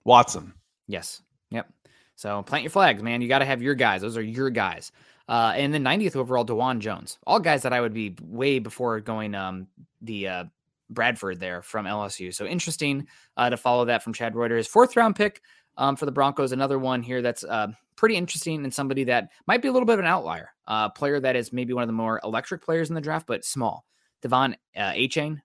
Watson. Yes. Yep. So plant your flags, man. You got to have your guys. Those are your guys. Uh, and then 90th overall, Dawand Jones. All guys that I would be way before going um, the uh, Bradford there from LSU. So interesting uh, to follow that from Chad Reuter. His fourth round pick um, for the Broncos. Another one here that's uh, pretty interesting and somebody that might be a little bit of an outlier. Uh, player that is maybe one of the more electric players in the draft, but small. Devon uh, Achane,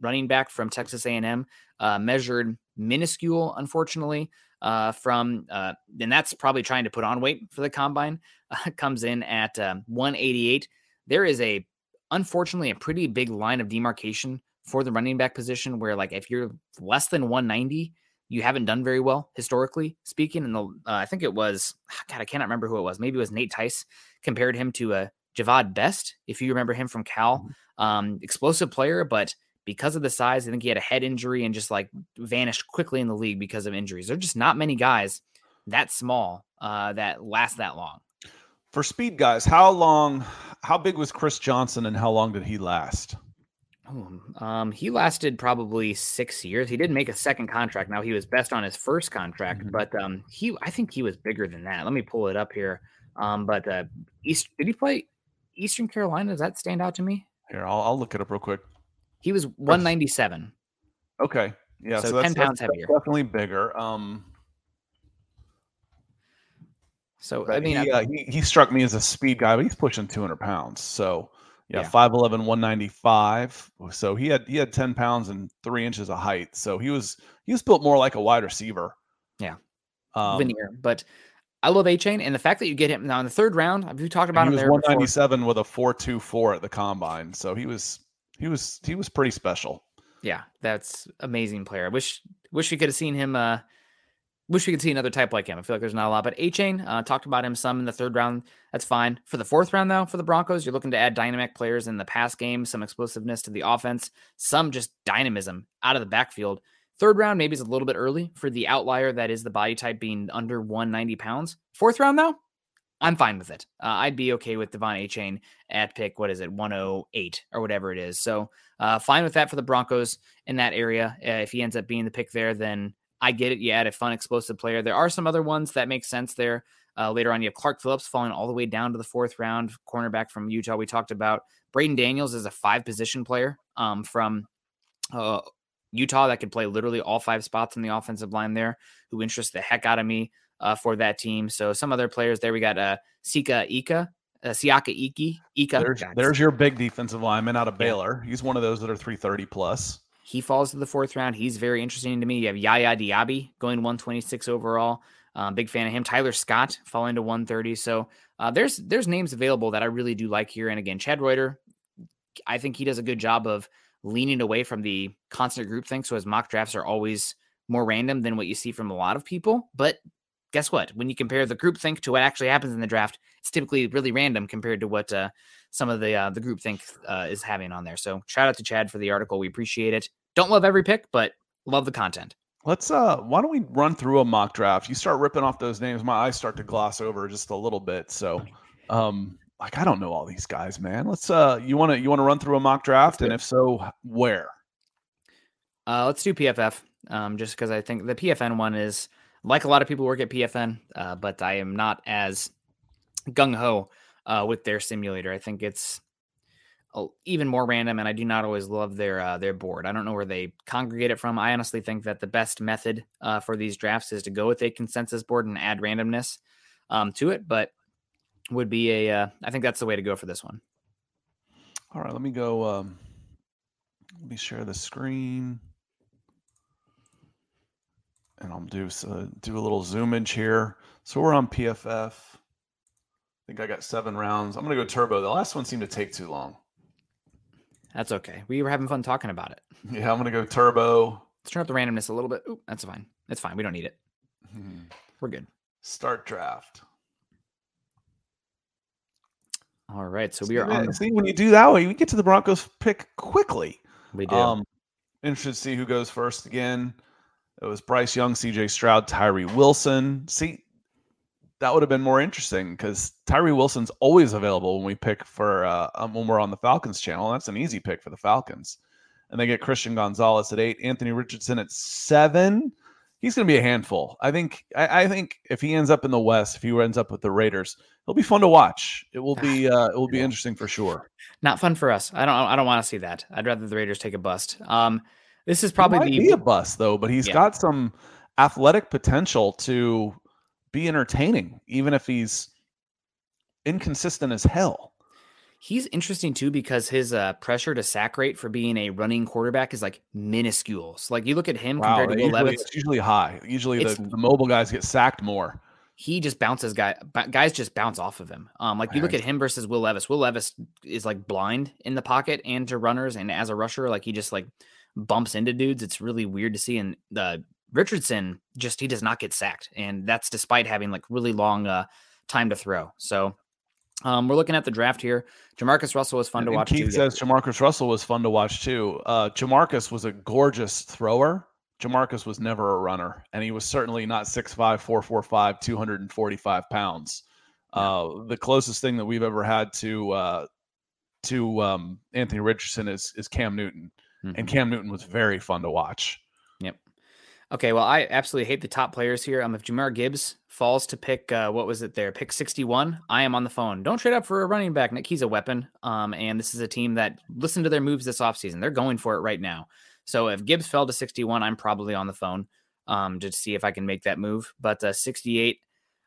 running back from Texas A&M, uh, measured minuscule, unfortunately uh, from, uh, and that's probably trying to put on weight for the combine, comes in at um, 188. There is a, unfortunately, a pretty big line of demarcation for the running back position where, like, if you're less than 190, you haven't done very well historically speaking. And the, uh, I think it was, God, I cannot remember who it was. Maybe it was Nate Tice compared him to a Jahvid Best, if you remember him from Cal. Um, explosive player, but because of the size, I think he had a head injury and just like vanished quickly in the league because of injuries. There are just not many guys that small uh, that last that long. For speed guys, how long? How big was Chris Johnson, and how long did he last? Oh, um, he lasted probably six years. He didn't make a second contract. Now he was best on his first contract, Mhm. but um, he I think he was bigger than that. Let me pull it up here. Um, but uh, East did he play Eastern Carolina? Does that stand out to me? Here, I'll, I'll look it up real quick. He was 197. Okay, yeah, So so, that's, 10 pounds heavier. definitely bigger. Um, So I mean, he, I- uh, he he struck me as a speed guy, but he's pushing 200 pounds. So yeah, Yeah. 5'11", 195. So he had he had 10 pounds and three inches of height. So he was he was built more like a wide receiver. Yeah. Um, veneer. But I love Achane, and the fact that you get him now in the third round. Have you talked about he him was there? before? 197 with a 424 at the combine. So he was he was he was pretty special. Yeah, that's amazing player. I wish wish we could have seen him. Uh, wish we could see another type like him. I feel like there's not a lot. But Achane uh, talked about him some in the third round. That's fine. For the fourth round though, for the Broncos, you're looking to add dynamic players in the pass game, some explosiveness to the offense, some just dynamism out of the backfield. Third round, maybe is a little bit early for the outlier that is the body type being under 190 pounds. Fourth round, though, I'm fine with it. Uh, I'd be okay with De'Von Achane at pick, what is it, 108 or whatever it is. So uh, fine with that for the Broncos in that area. Uh, if he ends up being the pick there, then I get it. You add a fun, explosive player. There are some other ones that make sense there. Uh, later on, you have Clark Phillips falling all the way down to the fourth round, cornerback from Utah. We talked about Braeden Daniels is a five position player um, from uh, Utah that could play literally all five spots in the offensive line there, who interests the heck out of me uh, for that team. So some other players there. We got uh, Sika Ika, uh, Siaka Iki, Ika. There's, there's, your big defensive lineman out of Baylor. Yeah. He's one of those that are 330 plus. He falls to the fourth round. He's very interesting to me. You have Yaya Diaby going 126 overall. Um, big fan of him. Tyler Scott falling to 130. So uh, there's there's names available that I really do like here. And again, Chad Reuter, I think he does a good job of leaning away from the constant group thing. So his mock drafts are always more random than what you see from a lot of people. But guess what? When you compare the group think to what actually happens in the draft, it's typically really random compared to what uh, some of the uh, the group think uh, is having on there. So shout out to Chad for the article. We appreciate it. Don't love every pick, but love the content. Let's uh why don't we run through a mock draft? You start ripping off those names, my eyes start to gloss over just a little bit. So um like I don't know all these guys, man. Let's uh you want to you want to run through a mock draft and if so, where? Uh let's do PFF. Um just cuz I think the PFN one is like a lot of people work at PFN, uh, but I am not as gung ho uh, with their simulator. I think it's even more random, and I do not always love their uh, their board. I don't know where they congregate it from. I honestly think that the best method uh, for these drafts is to go with a consensus board and add randomness um, to it. But would be a. Uh, I think that's the way to go for this one. All right, let me go. Um, let me share the screen, and I'll do so, do a little zoomage here. So we're on PFF. I think I got seven rounds. I'm gonna go turbo. The last one seemed to take too long. That's okay. We were having fun talking about it. Yeah, I'm gonna go turbo. Let's turn up the randomness a little bit. Ooh, that's fine. It's fine. We don't need it. Hmm. We're good. Start draft. All right. So we are on. See, when you do that way, we get to the Broncos pick quickly. We do. Um, interested to see who goes first again. It was Bryce Young, CJ Stroud, Tyree Wilson. See, that would have been more interesting because Tyree Wilson's always available when we pick for uh, um, when we're on the Falcons channel. That's an easy pick for the Falcons. And they get Christian Gonzalez at eight, Anthony Richardson at seven. He's going to be a handful. I think. I, I, think if he ends up in the West, if he ends up with the Raiders, it'll be fun to watch. It will be. Uh, it will be interesting for sure. Not fun for us. I don't. I don't want to see that. I'd rather the Raiders take a bust. Um, this is probably the be a bust though, but he's yeah. got some athletic potential to be entertaining, even if he's inconsistent as hell. He's interesting too because his uh, pressure to sack rate for being a running quarterback is like minuscule. So like you look at him wow, compared to Will Levis, it's usually high. Usually the, the, mobile guys get sacked more. He just bounces guy guys just bounce off of him. Um, like you look at him versus Will Levis. Will Levis is like blind in the pocket and to runners, and as a rusher, like he just like bumps into dudes. It's really weird to see. And the Richardson just he does not get sacked, and that's despite having like really long uh, time to throw. So um, we're looking at the draft here. Jamarcus Russell was fun and to watch. Keith too, says Jamarcus Russell was fun to watch too. Uh, Jamarcus was a gorgeous thrower. Jamarcus was never a runner, and he was certainly not 6'5", 445, 245 pounds. Uh, the closest thing that we've ever had to uh, to um, Anthony Richardson is is Cam Newton, mm-hmm. and Cam Newton was very fun to watch. Okay, well, I absolutely hate the top players here. Um, if Jahmyr Gibbs falls to pick, uh, what was it there? Pick 61, I am on the phone. Don't trade up for a running back. Nick, he's a weapon. Um, and this is a team that listen to their moves this offseason. They're going for it right now. So if Gibbs fell to 61, I'm probably on the phone um, to see if I can make that move. But uh, 68,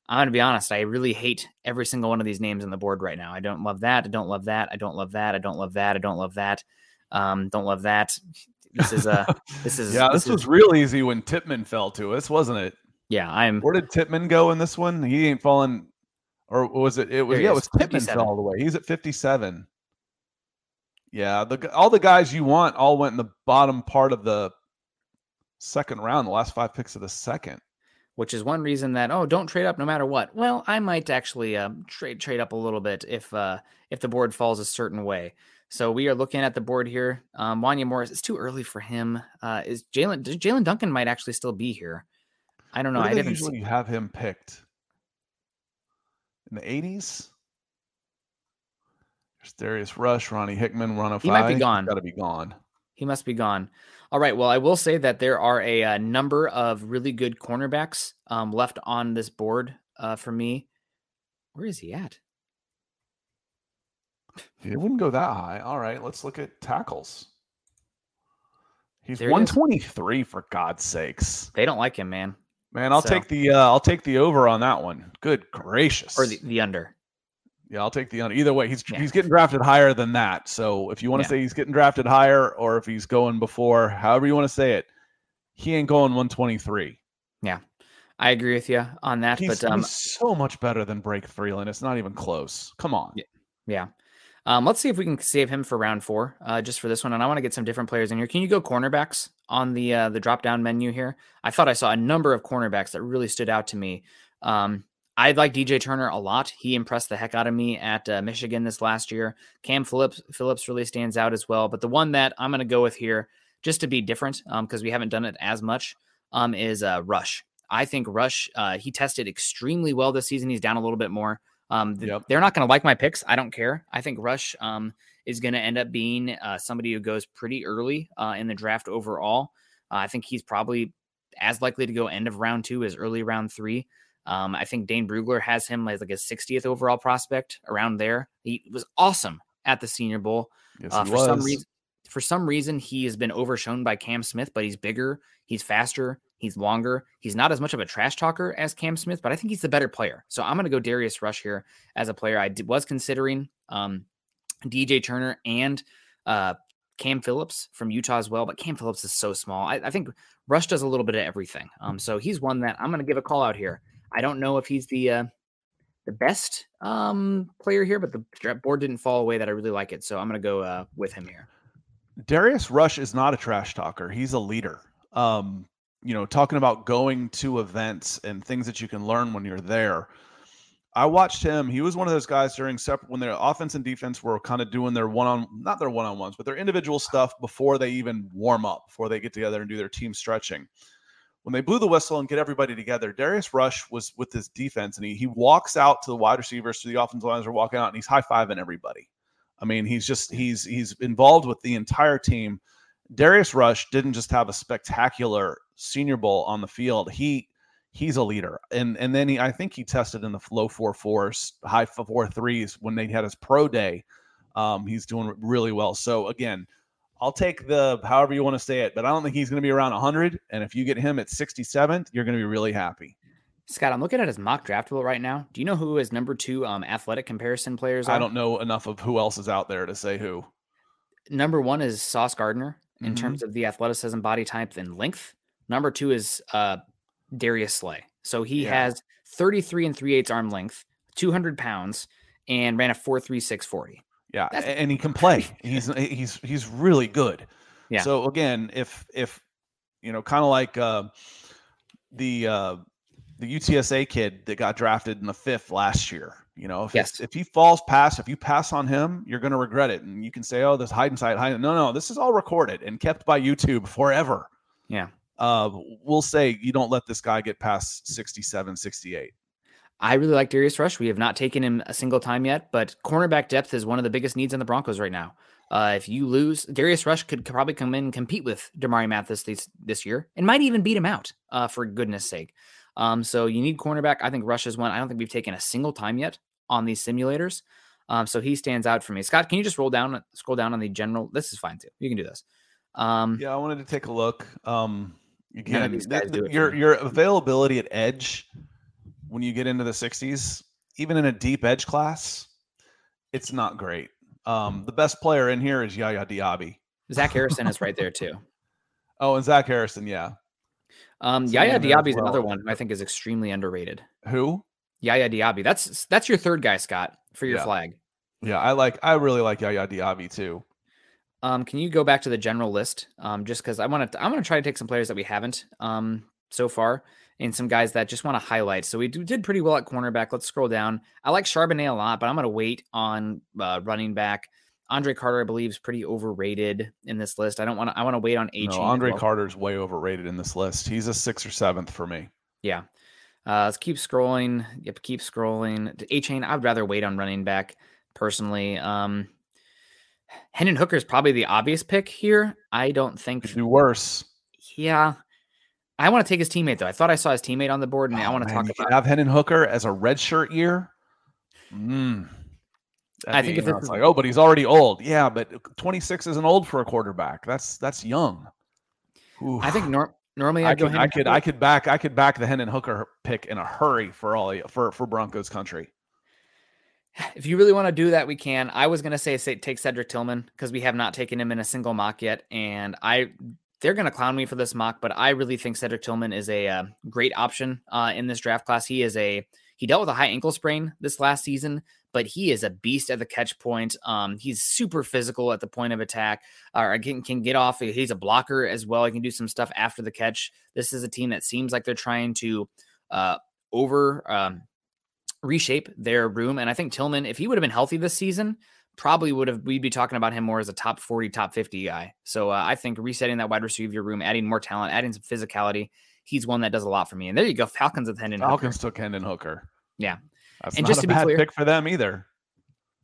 I'm going to be honest, I really hate every single one of these names on the board right now. I don't love that. I don't love that. I don't love that. I don't love that. I don't love that. Um, don't love that. This is a this is yeah. This, this was is, real easy when Tippmann fell to us, wasn't it? Yeah, I'm. Where did Tippmann go in this one? He ain't falling, or was it? It was yeah. It was Tippmann fell all the way. He's at fifty seven. Yeah, the all the guys you want all went in the bottom part of the second round, the last five picks of the second. Which is one reason that oh, don't trade up no matter what. Well, I might actually uh, trade trade up a little bit if uh, if the board falls a certain way. So we are looking at the board here. Um, Wanya Morris, it's too early for him. Uh, is Jaelyn Jaelyn Duncan might actually still be here. I don't know. I didn't. usually have him picked in the eighties. There's Darius Rush, Ronnie Hickman, Ron of He might be gone. Got to be gone. He must be gone. All right. Well, I will say that there are a, uh number of really good cornerbacks um, left on this board uh, for me. Where is he at? It wouldn't go that high. All right, let's look at tackles. He's There it is. 123 for God's sakes. They don't like him, man, Man, I'll So- take the uh, I'll take the over on that one. Good gracious. or the, the under. yeah, I'll take the under. Either way, he's Yeah. he's getting drafted higher than that. So if you want to Yeah. say he's getting drafted higher or if he's going before, however you want to say it, he ain't going 123. Yeah, I agree with you on that. He's, but um, he's so much better than Blake Freeland. It's not even close. Come on. Yeah. yeah. Um, let's see if we can save him for round four, uh, just for this one. And I want to get some different players in here. Can you go cornerbacks on the uh, the drop down menu here? I thought I saw a number of cornerbacks that really stood out to me. Um, I like DJ Turner a lot. He impressed the heck out of me at uh, Michigan this last year. Cam Phillips Phillips really stands out as well. But the one that I'm going to go with here, just to be different, because we haven't done it as much, um, is uh, Rush. I think Rush uh, he tested extremely well this season. He's down a little bit more. Um, Yep. They're not going to like my picks. I don't care. I think Rush um, is going to end up being uh, somebody who goes pretty early uh, in the draft overall. Uh, I think he's probably as likely to go end of round two as early round three. Um, I think Dane Brugler has him as like a 60th overall prospect around there. He was awesome at the Senior Bowl. Yes, Uh, for some was. reason, for some reason, he has been overshown by Cam Smith, but he's bigger, he's faster, he's longer. He's not as much of a trash talker as Cam Smith, but I think he's the better player. So I'm going to go Darius Rush here as a player. I was considering um, DJ Turner and uh, Cam Phillips from Utah as well, but Cam Phillips is so small. I, I think Rush does a little bit of everything. Um, so he's one that I'm going to give a call out here. I don't know if he's the uh, the best um, player here, but the board didn't fall away that I really like it. So I'm going to go uh, with him here. Darius Rush is not a trash talker. He's a leader. Um, you know, talking about going to events and things that you can learn when you're there. I watched him. He was one of those guys during separate when their offense and defense were kind of doing their one on not their one on ones, but their individual stuff before they even warm up, before they get together and do their team stretching. When they blew the whistle and get everybody together, Darius Rush was with his defense and he he walks out to the wide receivers, to the offensive lines are walking out, and he's high fiving everybody. I mean, he's just he's he's involved with the entire team. Darius Rush didn't just have a spectacular Senior Bowl on the field. He he's a leader, and and then he I think he tested in the low four fours, high four threes when they had his pro day. Um, he's doing really well. So again, I'll take the however you want to say it, but I don't think he's going to be around 100. And if you get him at 67th, you're going to be really happy. Scott, I'm looking at his mock draft pool right now. Do you know who his number two um, athletic comparison players are? I don't know enough of who else is out there to say who. Number one is Sauce Gardner in Mhm. terms of the athleticism, body type, and length. Number two is uh, Darius Slay. So he Yeah. has 33 and 3 eighths arm length, 200 pounds, and ran a 4.3640. Yeah, That's- and he can play. He's he's he's really good. Yeah. So again, if if you know, kind of like uh, the uh, the UTSA kid that got drafted in the fifth last year. You know, if Yes. if he falls past, if you pass on him, you're going to regret it, and you can say, "Oh, this hide and sight, hide." No, no, this is all recorded and kept by YouTube forever. Yeah. Uh, we'll say you don't let this guy get past 67, 68. I really like Darius Rush. We have not taken him a single time yet, but cornerback depth is one of the biggest needs in the Broncos right now. Uh, if you lose, Darius Rush could probably come in and compete with Damari Mathis this, this year and might even beat him out, uh, for goodness sake. Um, so you need cornerback. I think Rush is one. I don't think we've taken a single time yet on these simulators. Um, so he stands out for me. Scott, can you just roll down, scroll down on the general? This is fine too. You can do this. Um, Yeah, I wanted to take a look. Um, None of again, these th- guys do th- it for your me. your availability at edge when you get into the 60s, even in a deep edge class, it's not great. Um, the best player in here is Yaya Diaby. Zach Harrison is right there too. Oh, and Zach Harrison, yeah. Um, See Yaya him there as Diaby is another one who I think is extremely underrated. Who? Yaya Diaby. That's that's your third guy, Scott, for your Yeah. flag. Yeah, I like. I really like Yaya Diaby too. Um, can you go back to the general list? Um, just because I want to, I'm going to try to take some players that we haven't um so far, and some guys that just want to highlight. So we do, did pretty well at cornerback. Let's scroll down. I like Charbonnet a lot, but I'm going to wait on uh, running back. Andre Carter, I believe, is pretty overrated in this list. I don't want to. I want to wait on H. No, Andre well. Carter's way overrated in this list. He's a sixth or seventh for me. Yeah. Uh, let's keep scrolling. Yep, keep scrolling. Achane. I'd rather wait on running back personally. Um, Hendon Hooker is probably the obvious pick here. I don't think. Could do worse. Yeah. I want to take his teammate though. I thought I saw his teammate on the board, and oh, I want to man, talk about have Hendon Hooker as a redshirt year. Mm. I think if it's like, oh, but he's already old. Yeah, but 26 isn't old for a quarterback. That's that's young. Oof. I think nor- normally I'd I could I could I could back I could back the Hendon Hooker pick in a hurry for all for for Broncos country. If you really want to do that, we can. I was gonna say, say take Cedric Tillman because we have not taken him in a single mock yet, and I they're going to clown me for this mock, but I really think Cedric Tillman is a uh, great option uh, in this draft class. He is a he dealt with a high ankle sprain this last season, but he is a beast at the catch point. Um, he's super physical at the point of attack, or can, can get off. He's a blocker as well. He can do some stuff after the catch. This is a team that seems like they're trying to uh, over um, reshape their room, and I think Tillman, if he would have been healthy this season, probably would have we'd be talking about him more as a top 40 top 50 guy. So uh, i think resetting that wide receiver room adding more talent adding some physicality he's one that does a lot for me. And there you go falcons with hendon falcons hooker. took hendon hooker. Yeah. That's and just to be clear pick for them either.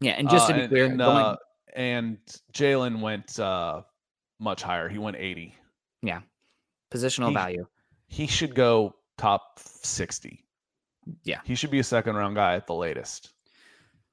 Yeah and just uh, to be and, clear and, uh, and jalen went uh much higher. He went 80 yeah. Positional he, value. he should go top 60 yeah he should be a second round guy at the latest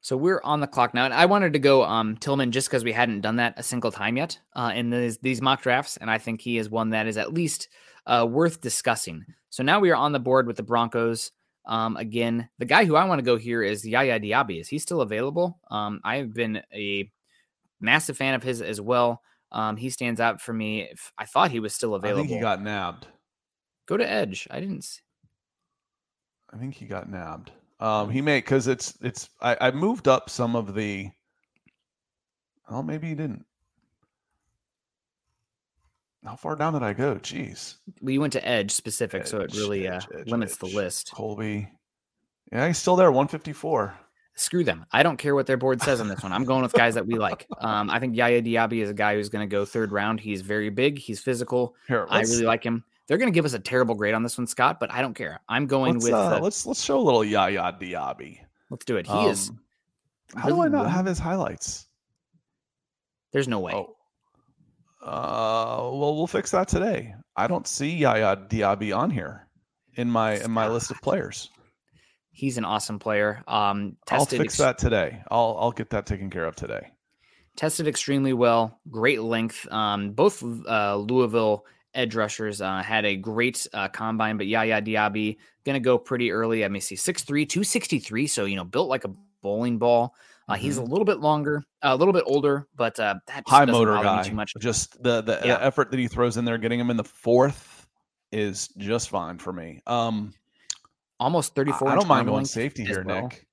so we're on the clock now, and I wanted to go um, Tillman just because we hadn't done that a single time yet uh, in these, these mock drafts, and I think he is one that is at least uh, worth discussing. So now we are on the board with the Broncos. Um, again, the guy who I want to go here is Yaya Diaby. Is he still available? Um, I've been a massive fan of his as well. Um, he stands out for me. If I thought he was still available. I think he got nabbed. Go to Edge. I didn't. See. I think he got nabbed. Um, he may because it's it's I, I moved up some of the. Oh, maybe he didn't. How far down did I go? Jeez. We went to edge specific, edge, so it really edge, uh, edge, limits the list. Colby. Yeah, he's still there, 154. Screw them. I don't care what their board says on this one. I'm going with guys that we like. Um, I think Yaya Diaby is a guy who's going to go third round. He's very big. He's physical. Here, I really like him. They're going to give us a terrible grade on this one, Scott, but I don't care. I'm going let's, with. Uh, uh, let's let's show a little Yaya Diaby. Let's do it. He um, is. How do I not have his highlights? There's no way. Oh. Uh, well, we'll fix that today. I don't see Yaya Diaby on here in my in my list of players. He's an awesome player. Um, I'll fix ex- that today. I'll I'll get that taken care of today. Tested extremely well. Great length. Um, both uh, Louisville edge rushers uh, had a great uh, combine, but Yaya Diaby going to go pretty early. I may see 6'3, 263. So, you know, built like a bowling ball. Uh, mm-hmm. He's a little bit longer, a little bit older, but uh, that high motor guy. Too much. Just the the, yeah. the, effort that he throws in there, getting him in the fourth is just fine for me. Um, almost 34. I don't mind going safety here, well. Nick.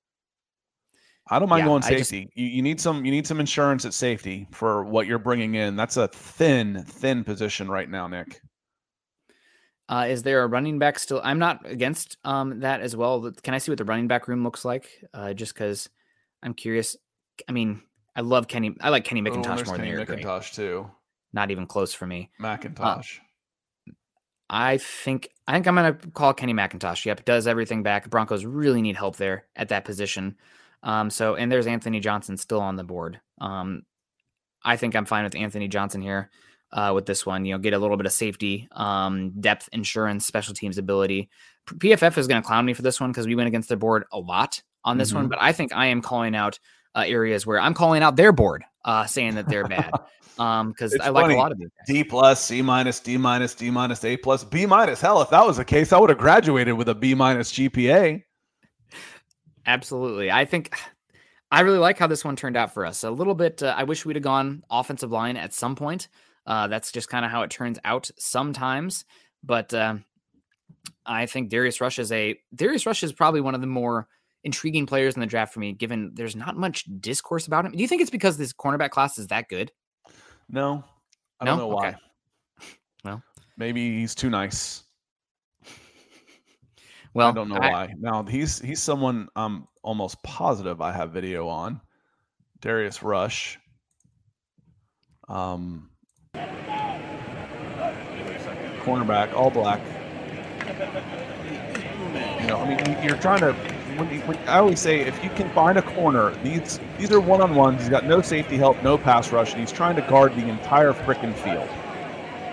I don't mind yeah, going safety. Just, you, you need some you need some insurance at safety for what you're bringing in. That's a thin thin position right now, Nick. Uh, is there a running back still? I'm not against um, that as well. Can I see what the running back room looks like? Uh, just because I'm curious. I mean, I love Kenny. I like Kenny McIntosh oh, more Kenny than Kenny McIntosh too. Not even close for me. McIntosh. Uh, I think I think I'm gonna call Kenny McIntosh. Yep, does everything back. Broncos really need help there at that position. Um, so, and there's Anthony Johnson still on the board. Um, I think I'm fine with Anthony Johnson here uh, with this one. You know, get a little bit of safety, um, depth, insurance, special teams ability. PFF is going to clown me for this one because we went against their board a lot on this mm-hmm. one, but I think I am calling out uh, areas where I'm calling out their board, uh, saying that they're bad. Um, because I like funny. a lot of these. Guys. D plus, C minus, D minus, D minus, A plus, B minus. Hell, if that was the case, I would have graduated with a B minus GPA. Absolutely. I think I really like how this one turned out for us. A little bit, uh, I wish we'd have gone offensive line at some point. Uh, that's just kind of how it turns out sometimes. But uh, I think Darius Rush is a Darius Rush is probably one of the more intriguing players in the draft for me, given there's not much discourse about him. Do you think it's because this cornerback class is that good? No, I no? don't know why. Okay. Well, maybe he's too nice. Well, I don't know I, why. Now he's he's someone I'm almost positive I have video on. Darius Rush. Um, cornerback, all black. You know, I mean, you're trying to. When, you, when I always say, if you can find a corner, these these are one on ones. He's got no safety help, no pass rush, and he's trying to guard the entire freaking field.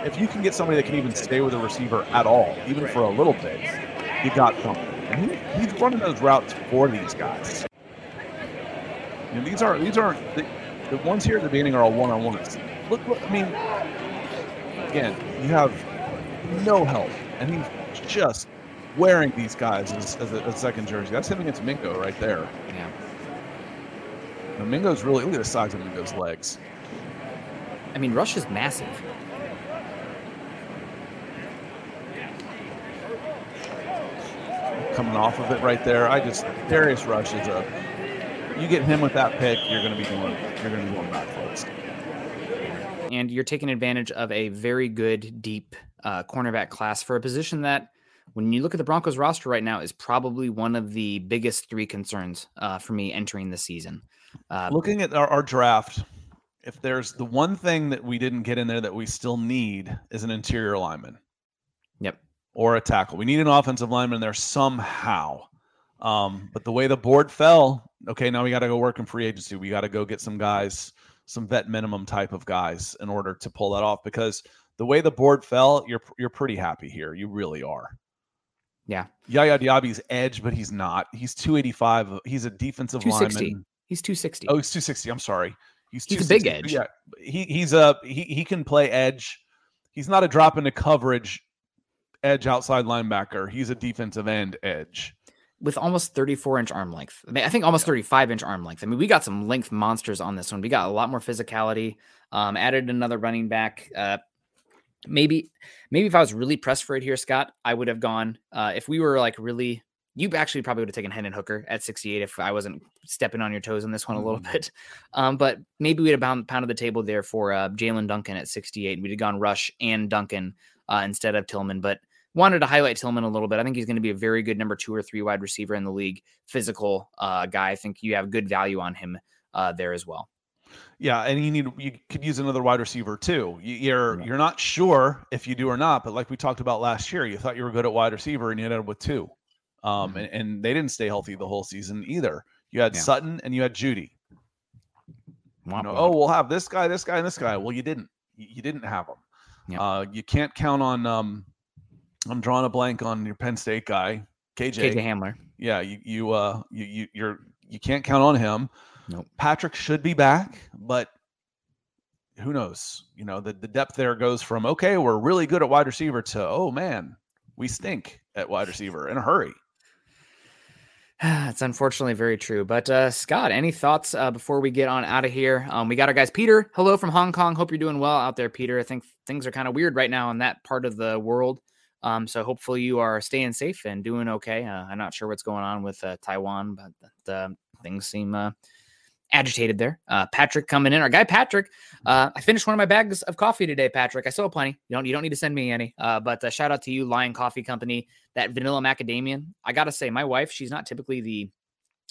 If you can get somebody that can even stay with a receiver at all, even for a little bit, you got something. And he, he's running those routes for these guys. Know, these are these aren't the, the ones here at the beginning are all one on ones. Look, look, I mean, again, you have no help, and he's just wearing these guys as, as a, a, second jersey. That's him against Mingo right there. Yeah. Now, Mingo's really look at the size of Mingo's legs. I mean, Rush is massive. Coming off of it right there, I just Darius Rush is a. You get him with that pick, you're going to be doing you're going to be going backwards. And you're taking advantage of a very good deep uh, cornerback class for a position that when you look at the Broncos roster right now, is probably one of the biggest three concerns uh, for me entering the season. Uh, Looking at our, our, draft, if there's the one thing that we didn't get in there that we still need is an interior lineman. Or a tackle. We need an offensive lineman there somehow. Um, but the way the board fell, okay, now we got to go work in free agency. We got to go get some guys, some vet minimum type of guys in order to pull that off because the way the board fell, you're you're pretty happy here. You really are. Yeah. Yaya Diaby's edge, but he's not. He's 285. He's a defensive 260. lineman. He's 260. Oh, he's 260. I'm sorry. He's, he's a big edge. Yeah. He, he's a he, he can play edge. He's not a drop into coverage edge outside linebacker. He's a defensive end edge. With almost 34 inch arm length. I, mean, I think almost 35 inch arm length. I mean, we got some length monsters on this one. We got a lot more physicality. Um, added another running back. Uh, maybe maybe if I was really pressed for it here, Scott, I would have gone. Uh, if we were like really, you actually probably would have taken Hendon Hooker at 68 if I wasn't stepping on your toes on this one a little mm. bit. Um, but maybe we'd have pound, pounded the table there for uh, Jaelyn Duncan at 68. We'd have gone Rush and Duncan uh, instead of Tillman, but wanted to highlight Tillman a little bit. I think he's going to be a very good number two or three wide receiver in the league, physical uh, guy. I think you have good value on him uh, there as well. Yeah, and you need you could use another wide receiver too. You're yeah. you're not sure if you do or not, but like we talked about last year, you thought you were good at wide receiver and you ended up with two. Um, mm-hmm. and, and, they didn't stay healthy the whole season either. You had yeah. Sutton and you had Jeudy. You know, oh, we'll have this guy, this guy, and this guy. Well, you didn't. You, you didn't have them. Yeah. Uh, you can't count on. Um, I'm drawing a blank on your Penn State guy, KJ. KJ Hamler. Yeah, you you uh you you you're you can't count on him. Nope. Patrick should be back, but who knows? You know, the, the depth there goes from okay, we're really good at wide receiver to oh man, we stink at wide receiver in a hurry. It's unfortunately very true. But uh, Scott, any thoughts uh, before we get on out of here? Um, we got our guys, Peter. Hello from Hong Kong. Hope you're doing well out there, Peter. I think things are kind of weird right now in that part of the world. Um, so hopefully you are staying safe and doing okay. Uh, I'm not sure what's going on with uh, Taiwan, but uh, things seem uh, agitated there. Uh, Patrick coming in, our guy Patrick. Uh, I finished one of my bags of coffee today, Patrick. I still have plenty. You don't you don't need to send me any. But shout out to you, Lion Coffee Company. That vanilla macadamia. I gotta say, my wife, she's not typically the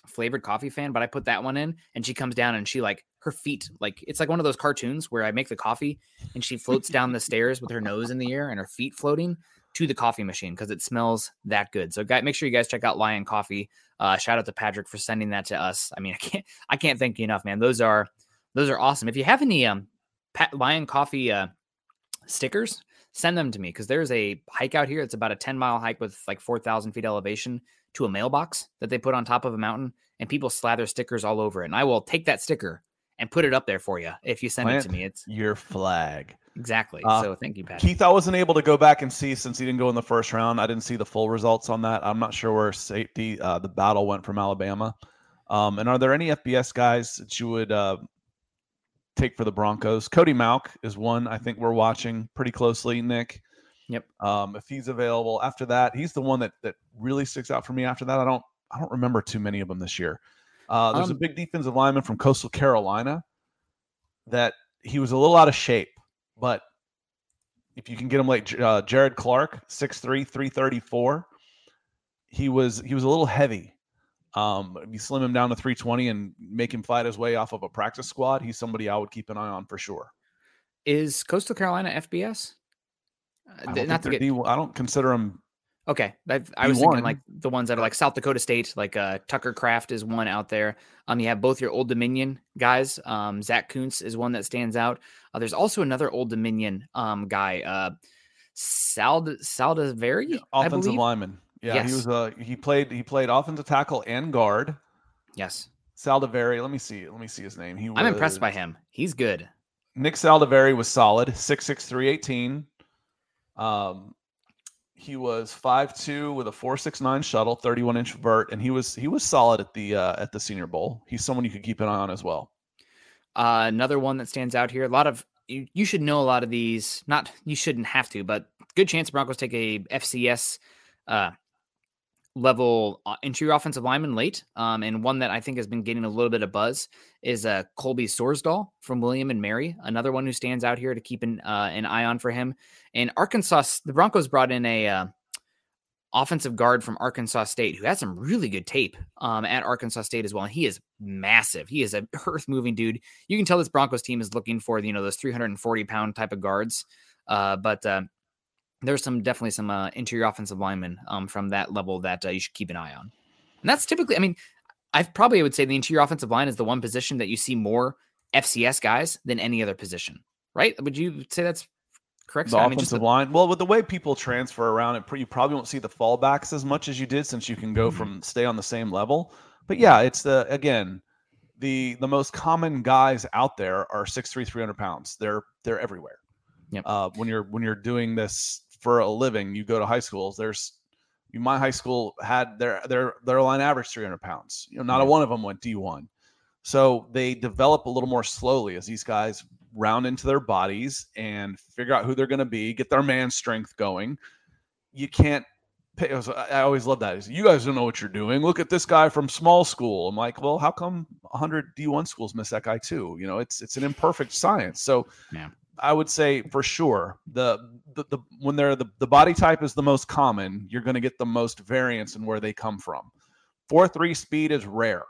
flavored coffee fan, but I put that one in, and she comes down and she like her feet like it's like one of those cartoons where I make the coffee and she floats down the stairs with her nose in the air and her feet floating to the coffee machine because it smells that good. So, guys, make sure you guys check out Lion Coffee. Uh, shout out to Patrick for sending that to us. I mean, I can't I can't thank you enough, man. Those are those are awesome. If you have any um Pat, Lion Coffee uh, stickers, send them to me because there's a hike out here. It's about a 10 mile hike with like 4,000 feet elevation to a mailbox that they put on top of a mountain, and people slather stickers all over it. And I will take that sticker and put it up there for you if you send Plant it to me. It's your flag. Exactly. Uh, so thank you, Pat. Keith, I wasn't able to go back and see since he didn't go in the first round. I didn't see the full results on that. I'm not sure where safety uh, the battle went from Alabama. Um, and are there any FBS guys that you would uh, take for the Broncos? Cody Mauch is one I think we're watching pretty closely. Nick. Yep. Um, if he's available after that, he's the one that that really sticks out for me. After that, I don't I don't remember too many of them this year. Uh, there's um, a big defensive lineman from Coastal Carolina that he was a little out of shape but if you can get him like uh, Jared Clark, 6'3", 334, he was he was a little heavy. Um, if you slim him down to 320 and make him fight his way off of a practice squad, he's somebody I would keep an eye on for sure. Is Coastal Carolina FBS? Uh, I don't, not to get, I don't consider them. Okay, I, I was thinking like the ones that are like South Dakota State, like uh, Tucker Kraft is one out there. Um, you have both your Old Dominion guys. Um, Zach Kuntz is one that stands out. Uh, there's also another Old Dominion um guy, uh, Sald Saldiveri, yeah, offensive lineman. Yeah, yes. he was uh he played he played offensive tackle and guard. Yes. Saldiveri, let me see. Let me see his name. He was... I'm impressed by him. He's good. Nick Saldiveri was solid, 6'6", Um he was 5'2 with a 469 shuttle, 31 inch vert, and he was he was solid at the uh, at the senior bowl. He's someone you could keep an eye on as well. Uh, another one that stands out here. A lot of you, you should know a lot of these. Not you shouldn't have to, but good chance Broncos take a FCS uh, level uh, interior offensive lineman late. Um, and one that I think has been getting a little bit of buzz is uh, Colby Sorsdal from William and Mary, another one who stands out here to keep an uh, an eye on for him. And Arkansas, the Broncos brought in a uh, offensive guard from Arkansas State who has some really good tape um, at Arkansas State as well. And he is massive. He is a earth moving dude. You can tell this Broncos team is looking for you know those 340 pound type of guards. Uh, but uh, there's some definitely some uh, interior offensive linemen um, from that level that uh, you should keep an eye on. And that's typically, I mean, I probably would say the interior offensive line is the one position that you see more FCS guys than any other position, right? Would you say that's correct? The I mean, offensive the, line. Well, with the way people transfer around, it you probably won't see the fallbacks as much as you did since you can go mm-hmm. from stay on the same level. But yeah, it's the again the the most common guys out there are 6'3", 300 pounds. They're they're everywhere. Yep. Uh, when you're when you're doing this for a living, you go to high schools. There's my high school had their their their line average 300 pounds. You know, not a one of them went D1. So they develop a little more slowly as these guys round into their bodies and figure out who they're going to be, get their man strength going. You can't pay. I always love that. Is you guys don't know what you're doing. Look at this guy from small school. I'm like, well, how come 100 D1 schools miss that guy too? You know, it's it's an imperfect science. So yeah. I would say for sure the the, the when they're the, the body type is the most common, you're going to get the most variance in where they come from. Four three speed is rare.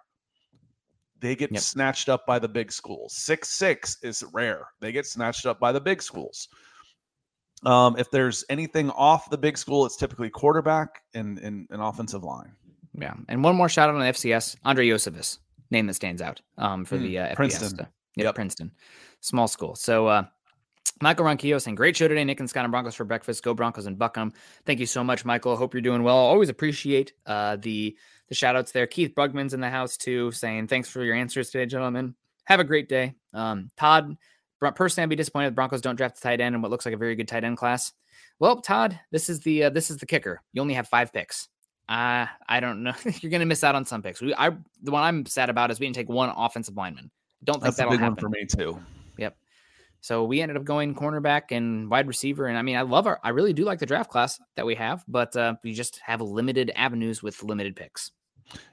They get yep. snatched up by the big schools. Six six is rare. They get snatched up by the big schools. Um, if there's anything off the big school, it's typically quarterback and, and an offensive line. Yeah, and one more shout out on FCS, Andrei Iosivas, name that stands out um, for mm, the uh, Princeton. Yep, yep, Princeton, small school. So uh, Michael Ronquillo saying, great show today, Nick and Scott and Broncos for breakfast. Go Broncos and Buckham. Thank you so much, Michael. Hope you're doing well. Always appreciate uh, the the shout outs there. Keith Brugman's in the house too, saying, thanks for your answers today, gentlemen. Have a great day. Um, Todd, personally, I'd be disappointed if Broncos don't draft a tight end in what looks like a very good tight end class. Well, Todd, this is the uh, this is the kicker. You only have five picks. Uh, I don't know. You're going to miss out on some picks. We, I, the one I'm sad about is we didn't take one offensive lineman. Don't think That's that'll a big happen. one for me too. So we ended up going cornerback and wide receiver. And I mean, I love our, I really do like the draft class that we have, but uh, we just have limited avenues with limited picks.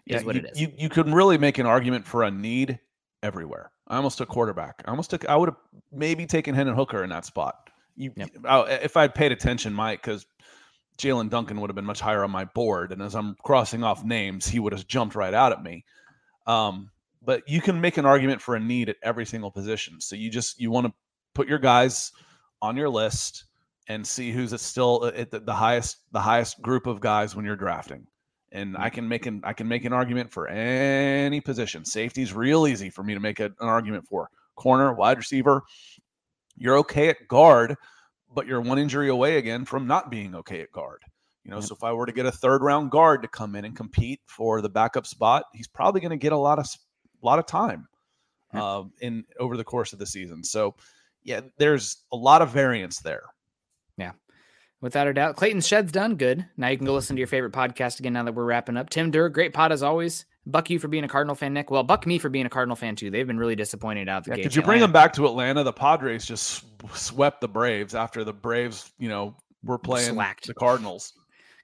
Yeah, is what you, it is. You, you could really make an argument for a need everywhere. I almost took quarterback. I almost took, I would have maybe taken Hendon Hooker in that spot. You, yep. I, if I'd paid attention, Mike, because Jaelyn Duncan would have been much higher on my board. And as I'm crossing off names, he would have jumped right out at me. Um, but you can make an argument for a need at every single position. So you just you want to put your guys on your list and see who's still at the, the highest the highest group of guys when you're drafting. And I can make an I can make an argument for any position. Safety's real easy for me to make a, an argument for. Corner, wide receiver. You're okay at guard, but you're one injury away again from not being okay at guard. You know, yep. so if I were to get a third round guard to come in and compete for the backup spot, he's probably going to get a lot of a lot of time yep. uh, in over the course of the season. So yeah, there's a lot of variance there. Yeah. Without a doubt. Clayton Shed's done good. Now you can go listen to your favorite podcast again now that we're wrapping up. Tim Durr, great pod as always. Buck you for being a Cardinal fan, Nick. Well, buck me for being a Cardinal fan too. They've been really disappointed out the yeah, gate. Could you bring them back to Atlanta? The Padres just swept the Braves after the Braves, you know, were playing Slacked. the Cardinals.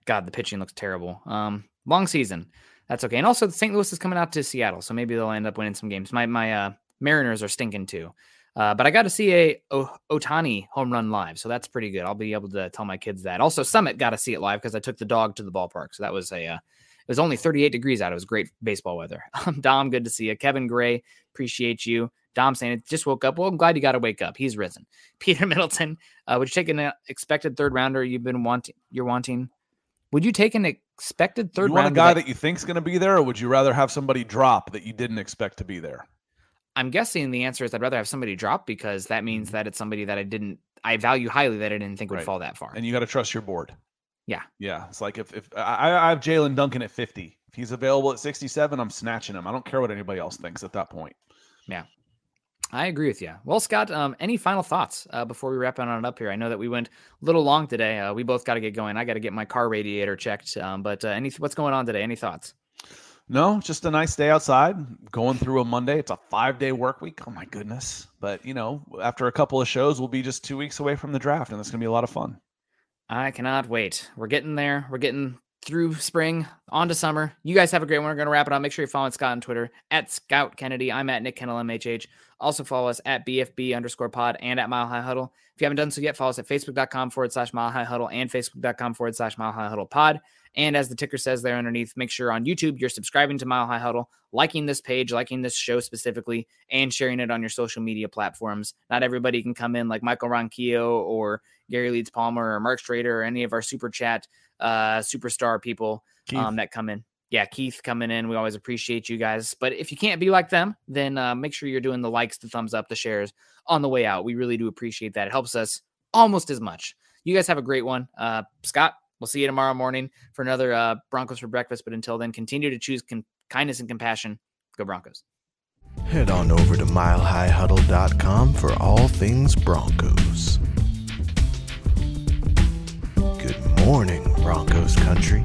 God, the pitching looks terrible. Um, long season. That's okay. And also, St. Louis is coming out to Seattle, so maybe they'll end up winning some games. My my uh, Mariners are stinking too. Uh, but I got to see a o- Ohtani home run live, so that's pretty good. I'll be able to tell my kids that. Also, Summit got to see it live because I took the dog to the ballpark, so that was a uh, It was only 38 degrees out. It was great baseball weather. Dom, good to see you. Kevin Gray, appreciate you. Dom saying it just woke up. Well, I'm glad you got to wake up. He's risen. Peter Middleton, uh, would you take an expected third rounder you've been wanting? You're wanting. Would you take an expected third you want rounder? a guy that, that you think's going to be there, or would you rather have somebody drop that you didn't expect to be there? I'm guessing the answer is I'd rather have somebody drop because that means that it's somebody that I didn't I value highly that I didn't think would Right. fall that far. And you got to trust your board. Yeah. Yeah. It's like if, if I, I have Jaelyn Duncan at 50, if he's available at 67, I'm snatching him. I don't care what anybody else thinks at that point. Yeah. I agree with you. Well, Scott, um, any final thoughts uh, before we wrap on it up here? I know that we went a little long today. Uh, we both got to get going. I got to get my car radiator checked. Um, but uh, any what's going on today? Any thoughts? No, just a nice day outside, going through a Monday. It's a five day work week. Oh my goodness. But you know, after a couple of shows, we'll be just two weeks away from the draft, and it's gonna be a lot of fun. I cannot wait. We're getting there. We're getting through spring, on to summer. You guys have a great one. We're going to wrap it up. Make sure you're following Scott on Twitter at Scout Kennedy. I'm at Nick Kendell MHH. Also follow us at BFB underscore pod and at Mile High Huddle. If you haven't done so yet, follow us at facebook.com forward slash Mile High Huddle and facebook.com forward slash Mile High Huddle pod. And as the ticker says there underneath, make sure on YouTube you're subscribing to Mile High Huddle, liking this page, liking this show specifically, and sharing it on your social media platforms. Not everybody can come in like Michael Ronquillo or Gary Leeds Palmer or Mark Strader or any of our super chat uh, superstar people um, that come in. Yeah, Keith coming in. We always appreciate you guys. But if you can't be like them, then uh, make sure you're doing the likes, the thumbs up, the shares on the way out. We really do appreciate that. It helps us almost as much. You guys have a great one. Uh, Scott, we'll see you tomorrow morning for another uh, Broncos for breakfast. But until then, continue to choose con- kindness and compassion. Go Broncos. Head on over to milehighhuddle.com for all things Broncos. Good morning, Broncos country.